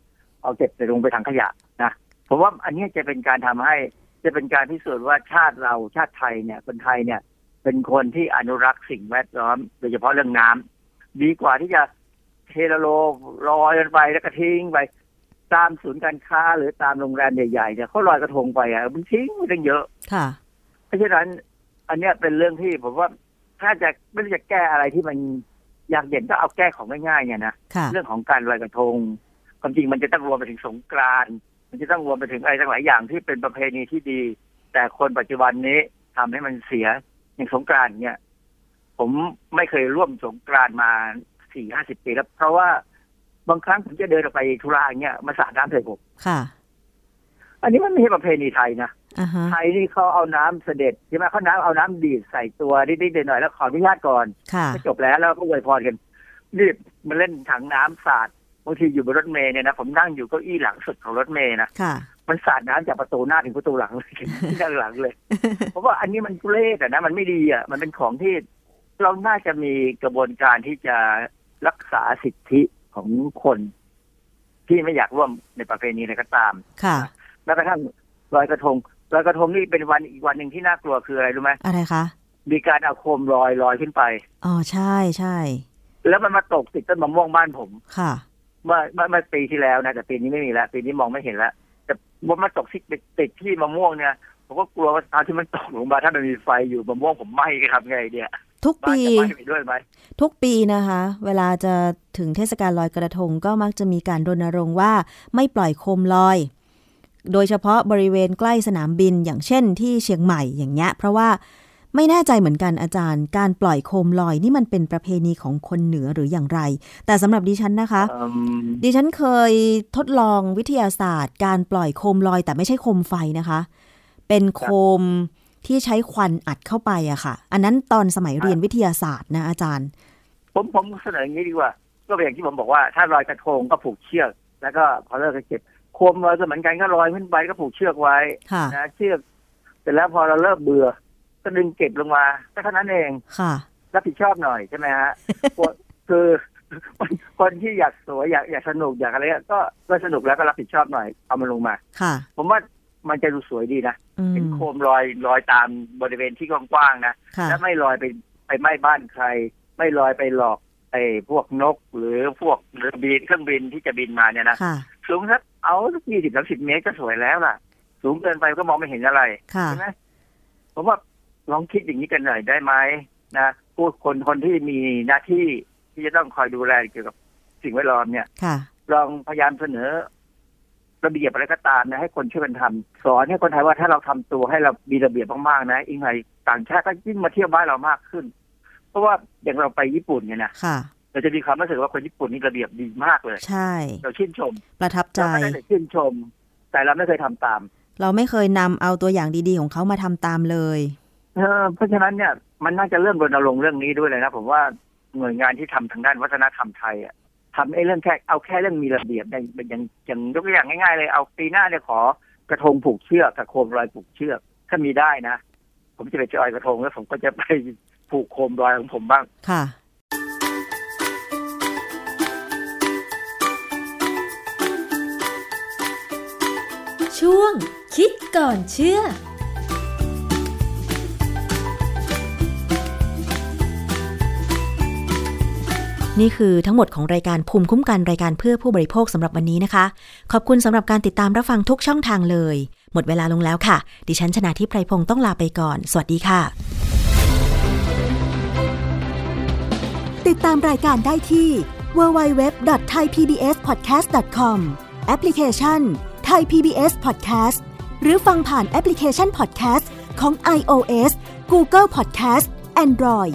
เอาเก็บใส่ลงไปถังขยะนะผมว่าอันนี้จะเป็นการทำให้จะเป็นการพิสูจน์ว่าชาติเราชาติไทยเนี่ยคนไทยเนี่ย เป็นคนที่อนุรักษ์สิ่งแวดล้อม โดยเฉพาะเรื่องน้ำดีกว่าที่จะเทโลลอยกันไปแล้วก็ทิ้งไปตามศูนย์การค้าหรือตามโรงแรมใหญ่ๆเนี่ยเขาลอยกระทงไปอะมันทิ้งไปตั้งเยอะค่ะ เพราะฉะนั้น อันเนี้ยเป็นเรื่องที่ผมว่าถ้าจะไม่รู้จะแก้อะไรที่มันอยากเด่นก็เอาแก้ของง่ายๆเนี่ยนะค่ะเรื่องของการลอยกระทง ความจริงมันจะต้องรวมไปถึงสงกรานต์มันจะต้องรวมไปถึงอะไรทั้งหลายอย่างที่เป็นประเพณีที่ดี แต่คนปัจจุบันนี้ทำให้มันเสียอย่างสงกรานต์เนี่ย ผมไม่เคยร่วมสงกรานต์มาสี่ห้าสิบปีแล้ว เพราะว่าบางครั้งผมจะเดินออกไปธุระอย่างเงี้ยมาสาดน้ำใส่ผมค่ะ อันนี้มันไม่ใช่ประเพณีไทยนะอ่าฮะไทยนี่เขาเอาน้ำเสด็จใช่ไหมเขาน้ำเอาน้ำดีดใส่ตัวนิดๆหน่อยๆแล้วขออนุญาตก่อนค่ะก็จบแล้วแล้วก็อวยพรกันนี่มาเล่นถังน้ำสาด บางทีอยู่บนรถเมล์เนี่ยนะผมนั่งอยู่เก้าอี้หลังสุดของรถเมล์นะค่ะมันสาดน้ำจากประตูหน้าถึงประตูหลังเลยที่ด้านหลังเลย เพราะว่าอันนี้มันทุเรศอะนะ มันไม่ดีอะมันเป็นของที่เราน่าจะมีกระบวนการที่จะรักษาสิทธิของคน ที่ไม่อยากร่วมในประเพณีอะไรก็ตาม ค่ะแม้กระทั่งลอยกระทงลอยกระทงนี่เป็นวันอีกวันหนึ่งที่น่ากลัวคืออะไรรู้ไหมอะไรคะมีการเอาโคมลอยลอยขึ้นไป อ๋อใช่ใช่ แล้วมันมาตกติดต้นมะม่วงบ้านผม ค่ะ เมื่อเมื่อเมื่อปีที่แล้วนะแต่ปีนี้ไม่มีแล้วปีนี้มองไม่เห็นแล้วแต่ว่ามันตกที่ติดที่มะม่วงเนี่ยผมก็กลัวว่าตอนที่มันตกลงมาถ้ามันมีไฟอยู่มะม่วงผมไหม้ครับไงเนี่ยทุกบ้านปีจะไหม้ไปด้วยไหมทุกปีนะคะ เวลาจะถึงเทศกาลลอยกระทงก็มักจะมีการรณรงค์ว่าไม่ปล่อยโคมลอย โดยเฉพาะบริเวณใกล้สนามบินอย่างเช่นที่เชียงใหม่อย่างเงี้ยเพราะว่า ไม่แน่ใจเหมือนกันอาจารย์ การปล่อยโคมลอยนี่มันเป็นประเพณีของคนเหนือหรืออย่างไร แต่สำหรับดิฉันนะคะอืมดิฉันเคยทดลองวิทยาศาสตร์ การปล่อยโคมลอยแต่ไม่ใช่โคมไฟนะคะ เป็นโคมที่ใช้ควันอัดเข้าไปอะค่ะ อันนั้นตอนสมัยเรียนวิทยาศาสตร์นะอาจารย์ ผมผมเสนออย่างนี้ดีกว่า ก็เป็นอย่างที่ผมบอกว่า ถ้าลอยกระทงก็ผูกเชือก แล้วก็พอเลิกก็เก็บโคมลอยก็เหมือนกันก็ลอยขึ้นไปก็ผูกเชือกไว้ค่ะนะเชือกเสร็จแล้วพอเราเลิกเบื่อ ก็ดึงเก็บลงมาก็เท่านั้นเองค่ะ รับผิดชอบหน่อยใช่ไหมฮะคือคนคนที่อยากสวยอยากอยากสนุกอยากอะไรก็ก็สนุกแล้วก็รับผิดชอบหน่อยเอามันลงมาค่ะ ผมว่ามันจะดูสวยดีนะอืมเป็นโคมลอยลอยตามบริเวณที่กว้างๆนะค่ะและไม่ลอยไปไปไหม้บ้านใคร ไม่ลอยไปหลอกไอ้พวกนกหรือพวกเรือบินเครื่องบินที่จะบินมาเนี่ยนะค่ะสูงสักเอาสักยี่สิบสามสิบเมตรก็สวยแล้วล่ะ สูงเกินไปก็มองไม่เห็นอะไรค่ะใช่ไหมผมว่า ลองคิดอย่างนี้กันหน่อยได้ไหมนะผู้คนคนที่มีหน้าที่ที่จะต้องคอยดูแลเกี่ยวกับสิ่งแวดล้อมเนี่ยค่ะลองพยายามเสนอ ระเบียบอะไรก็ตามนะให้คนช่วยกันทำสอนให้คนไทยว่าถ้าเราทำตัวให้เรามีระเบียบมากๆนะอีกหน่อยต่างชาติก็ยิ่งมาเที่ยวบ้านเรามากขึ้น เพราะว่าอย่างเราไปญี่ปุ่นเนี่ยนะค่ะเราจะมีความรู้สึกว่าคนญี่ปุ่นนี่ระเบียบดีมากเลย ใช่ เราชื่นชม ประทับใจเราไม่ได้แต่ชื่นชม แต่เราไม่เคยทำตาม เราไม่เคยนำเอาตัวอย่างดีๆของเขามาทำตามเลย เพราะฉะนั้นเนี่ยมันน่าจะเริ่มรณรงค์เรื่องนี้ด้วยเลยนะผมว่าหน่วยงานที่ทำทางด้านวัฒนธรรมไทยอะทำไอ้เรื่องแค่เอาแค่เรื่องมีระเบียบอย่างอย่างอย่างยกตัวอย่างง่ายๆ เลยเอาปีหน้าเนี่ยขอกระทงผูกเชือกกับโคมลอยผูกเชือกถ้ามีได้นะ ผมจะไปจอยกระทงแล้วผมก็จะไปผูกโคมลอยของผมบ้างค่ะช่วงคิดก่อนเชื่อ นี่คือทั้งหมดของรายการภูมิคุ้มกันรายการเพื่อผู้บริโภคสำหรับวันนี้นะคะ ขอบคุณสำหรับการติดตามรับฟังทุกช่องทางเลย หมดเวลาลงแล้วค่ะ ดิฉันชนะทิพไพรพงศ์ต้องลาไปก่อน สวัสดีค่ะ ติดตามรายการได้ที่ www.thaipbspodcast.com แอปพลิเคชัน Thai PBS Podcast หรือฟังผ่านแอปพลิเคชัน Podcast ของ iOS Google Podcast Android